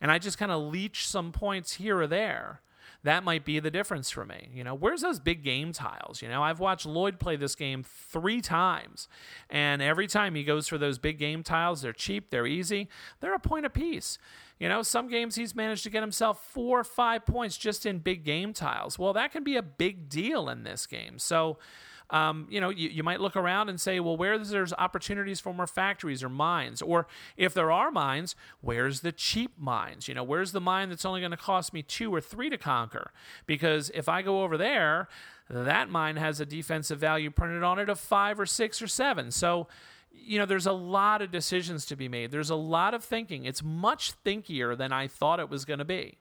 and I just kind of leech some points here or there, that might be the difference for me. You know, where's those big game tiles? You know, I've watched Lloyd play this game three times, and every time he goes for those big game tiles, they're cheap, they're easy, they're a point apiece. You know, some games he's managed to get himself four or five points just in big game tiles. Well, that can be a big deal in this game. So, um, you know, you, you might look around and say, well, where there's opportunities for more factories or mines? Or if there are mines, where's the cheap mines? You know, where's the mine that's only going to cost me two or three to conquer? Because if I go over there, that mine has a defensive value printed on it of five or six or seven. So, you know, there's a lot of decisions to be made. There's a lot of thinking. It's much thinkier than I thought it was going to be.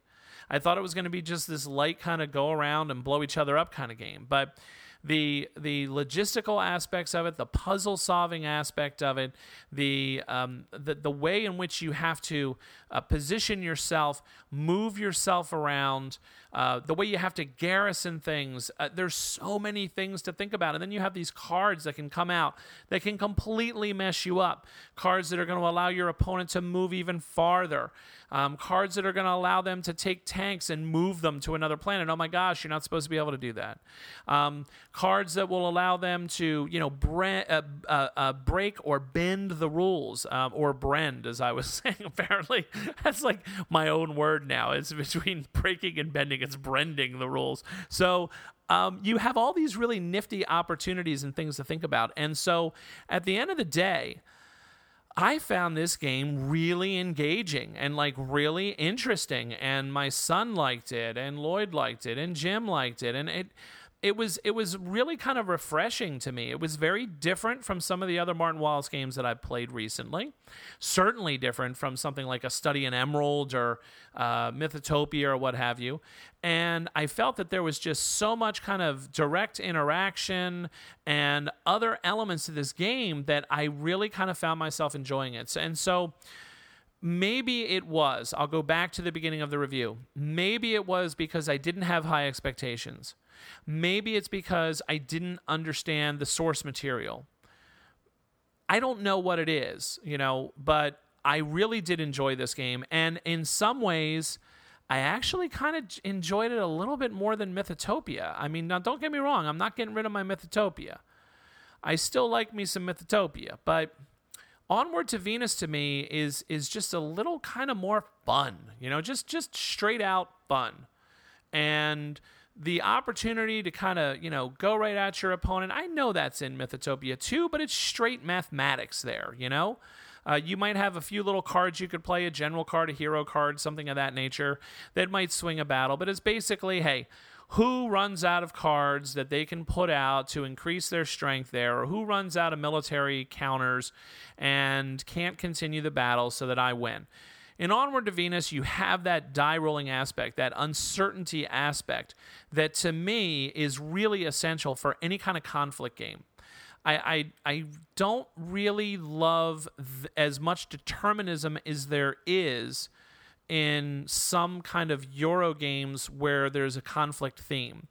I thought it was going to be just this light kind of go around and blow each other up kind of game. But the the logistical aspects of it, the puzzle solving aspect of it, the um, the the way in which you have to uh, position yourself, move yourself around, uh, the way you have to garrison things. Uh, there's so many things to think about, and then you have these cards that can come out that can completely mess you up. Cards that are going to allow your opponent to move even farther. Um, cards that are going to allow them to take tanks and move them to another planet. Oh my gosh, you're not supposed to be able to do that. Um, cards that will allow them to, you know, bre- uh, uh, uh, break or bend the rules, um, or brend, as I was saying. Apparently, that's like my own word now. It's between breaking and bending. It's brending the rules. So um, you have all these really nifty opportunities and things to think about. And so at the end of the day, I found this game really engaging and like really interesting. And my son liked it, and Lloyd liked it, and Jim liked it. And it it was it was really kind of refreshing to me. It was very different from some of the other Martin Wallace games that I've played recently. Certainly different from something like a Study in Emerald or uh, Mythotopia or what have you. And I felt that there was just so much kind of direct interaction and other elements to this game that I really kind of found myself enjoying it. And so maybe it was. I'll go back to the beginning of the review. Maybe it was because I didn't have high expectations. Maybe it's because I didn't understand the source material. I don't know what it is, you know, but I really did enjoy this game. And in some ways, I actually kind of enjoyed it a little bit more than Mythotopia. I mean, now don't get me wrong, I'm not getting rid of my Mythotopia. I still like me some Mythotopia, but Onward to Venus to me is is just a little kind of more fun, you know, just just straight out fun. And the opportunity to kind of, you know, go right at your opponent. I know that's in Mythotopia too, but it's straight mathematics there, you know? Uh, you might have a few little cards you could play, a general card, a hero card, something of that nature that might swing a battle, but it's basically, hey, who runs out of cards that they can put out to increase their strength there, or who runs out of military counters and can't continue the battle so that I win. In Onward to Venus, you have that die rolling aspect, that uncertainty aspect, that to me is really essential for any kind of conflict game. I, I, I don't really love th- as much determinism as there is in some kind of Euro games where there's a conflict theme.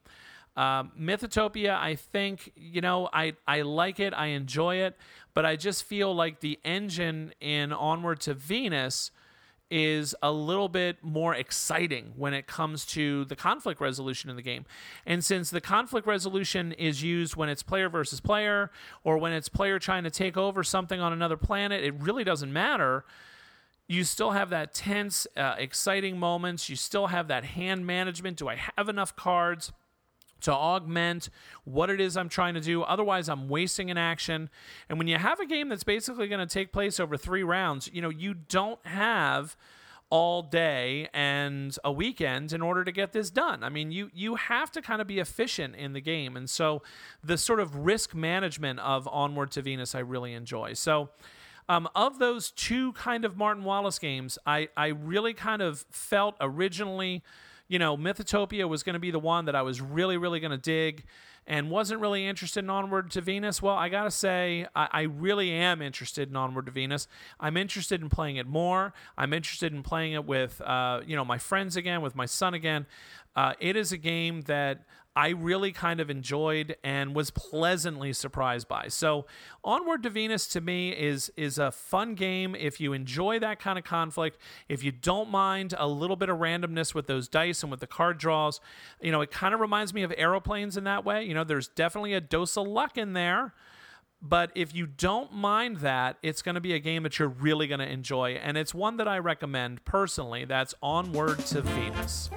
Um, Mythotopia, I think, you know, I, I like it, I enjoy it, but I just feel like the engine in Onward to Venus is a little bit more exciting when it comes to the conflict resolution in the game. And since the conflict resolution is used when it's player versus player or when it's player trying to take over something on another planet, it really doesn't matter. You still have that tense, uh, exciting moments. You still have that hand management. Do I have enough cards? To augment what it is I'm trying to do. Otherwise, I'm wasting an action. And when you have a game that's basically going to take place over three rounds, you know, you don't have all day and a weekend in order to get this done. I mean, you you have to kind of be efficient in the game. And so the sort of risk management of Onward to Venus I really enjoy. So um, of those two kind of Martin Wallace games, I, I really kind of felt originally you know, Mythotopia was going to be the one that I was really, really going to dig and wasn't really interested in Onward to Venus, well, I gotta say, I, I, really am interested in Onward to Venus. I'm interested in playing it more. I'm interested in playing it with, uh, you know, my friends again, with my son again. Uh, it is a game that I really kind of enjoyed and was pleasantly surprised by. So, Onward to Venus to me is is a fun game if you enjoy that kind of conflict. If you don't mind a little bit of randomness with those dice and with the card draws, you know, it kind of reminds me of aeroplanes in that way. You know, there's definitely a dose of luck in there. But if you don't mind that, it's going to be a game that you're really going to enjoy. And it's one that I recommend personally. That's Onward to Venus.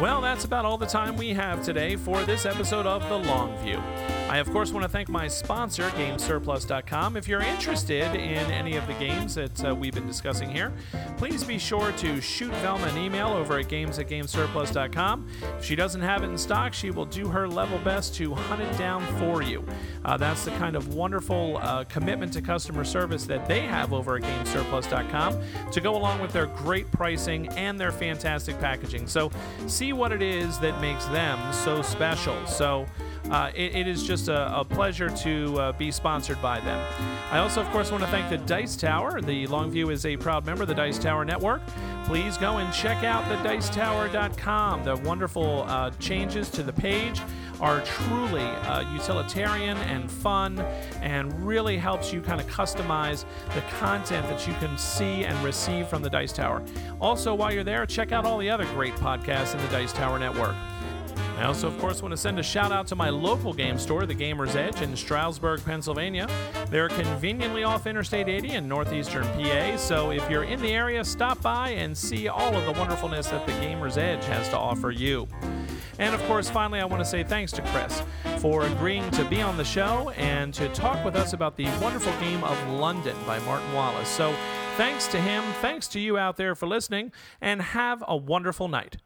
Well, that's about all the time we have today for this episode of The Long View. I, of course, want to thank my sponsor, GameSurplus.com. If you're interested in any of the games that uh, we've been discussing here, please be sure to shoot Velma an email over at games at GameSurplus.com. If she doesn't have it in stock, she will do her level best to hunt it down for you. Uh, that's the kind of wonderful uh, commitment to customer service that they have over at GameSurplus.com to go along with their great pricing and their fantastic packaging. So, see what it is that makes them so special. So, uh, it, it is just a, a pleasure to uh, be sponsored by them. I also, of course, want to thank the Dice Tower. The Longview is a proud member of the Dice Tower Network. Please go and check out the dicetower.com. The wonderful uh, changes to the page are truly uh, utilitarian and fun and really helps you kind of customize the content that you can see and receive from the Dice Tower. Also, while you're there, check out all the other great podcasts in the Dice Tower Network. I also, of course, want to send a shout out to my local game store, the Gamer's Edge in Stroudsburg, Pennsylvania. They're conveniently off Interstate 80 in northeastern PA, so if you're in the area, stop by and see all of the wonderfulness that the Gamer's Edge has to offer you. And of course, finally, I want to say thanks to Chris for agreeing to be on the show and to talk with us about the wonderful game of London by Martin Wallace. So, thanks to him, thanks to you out there for listening, and have a wonderful night.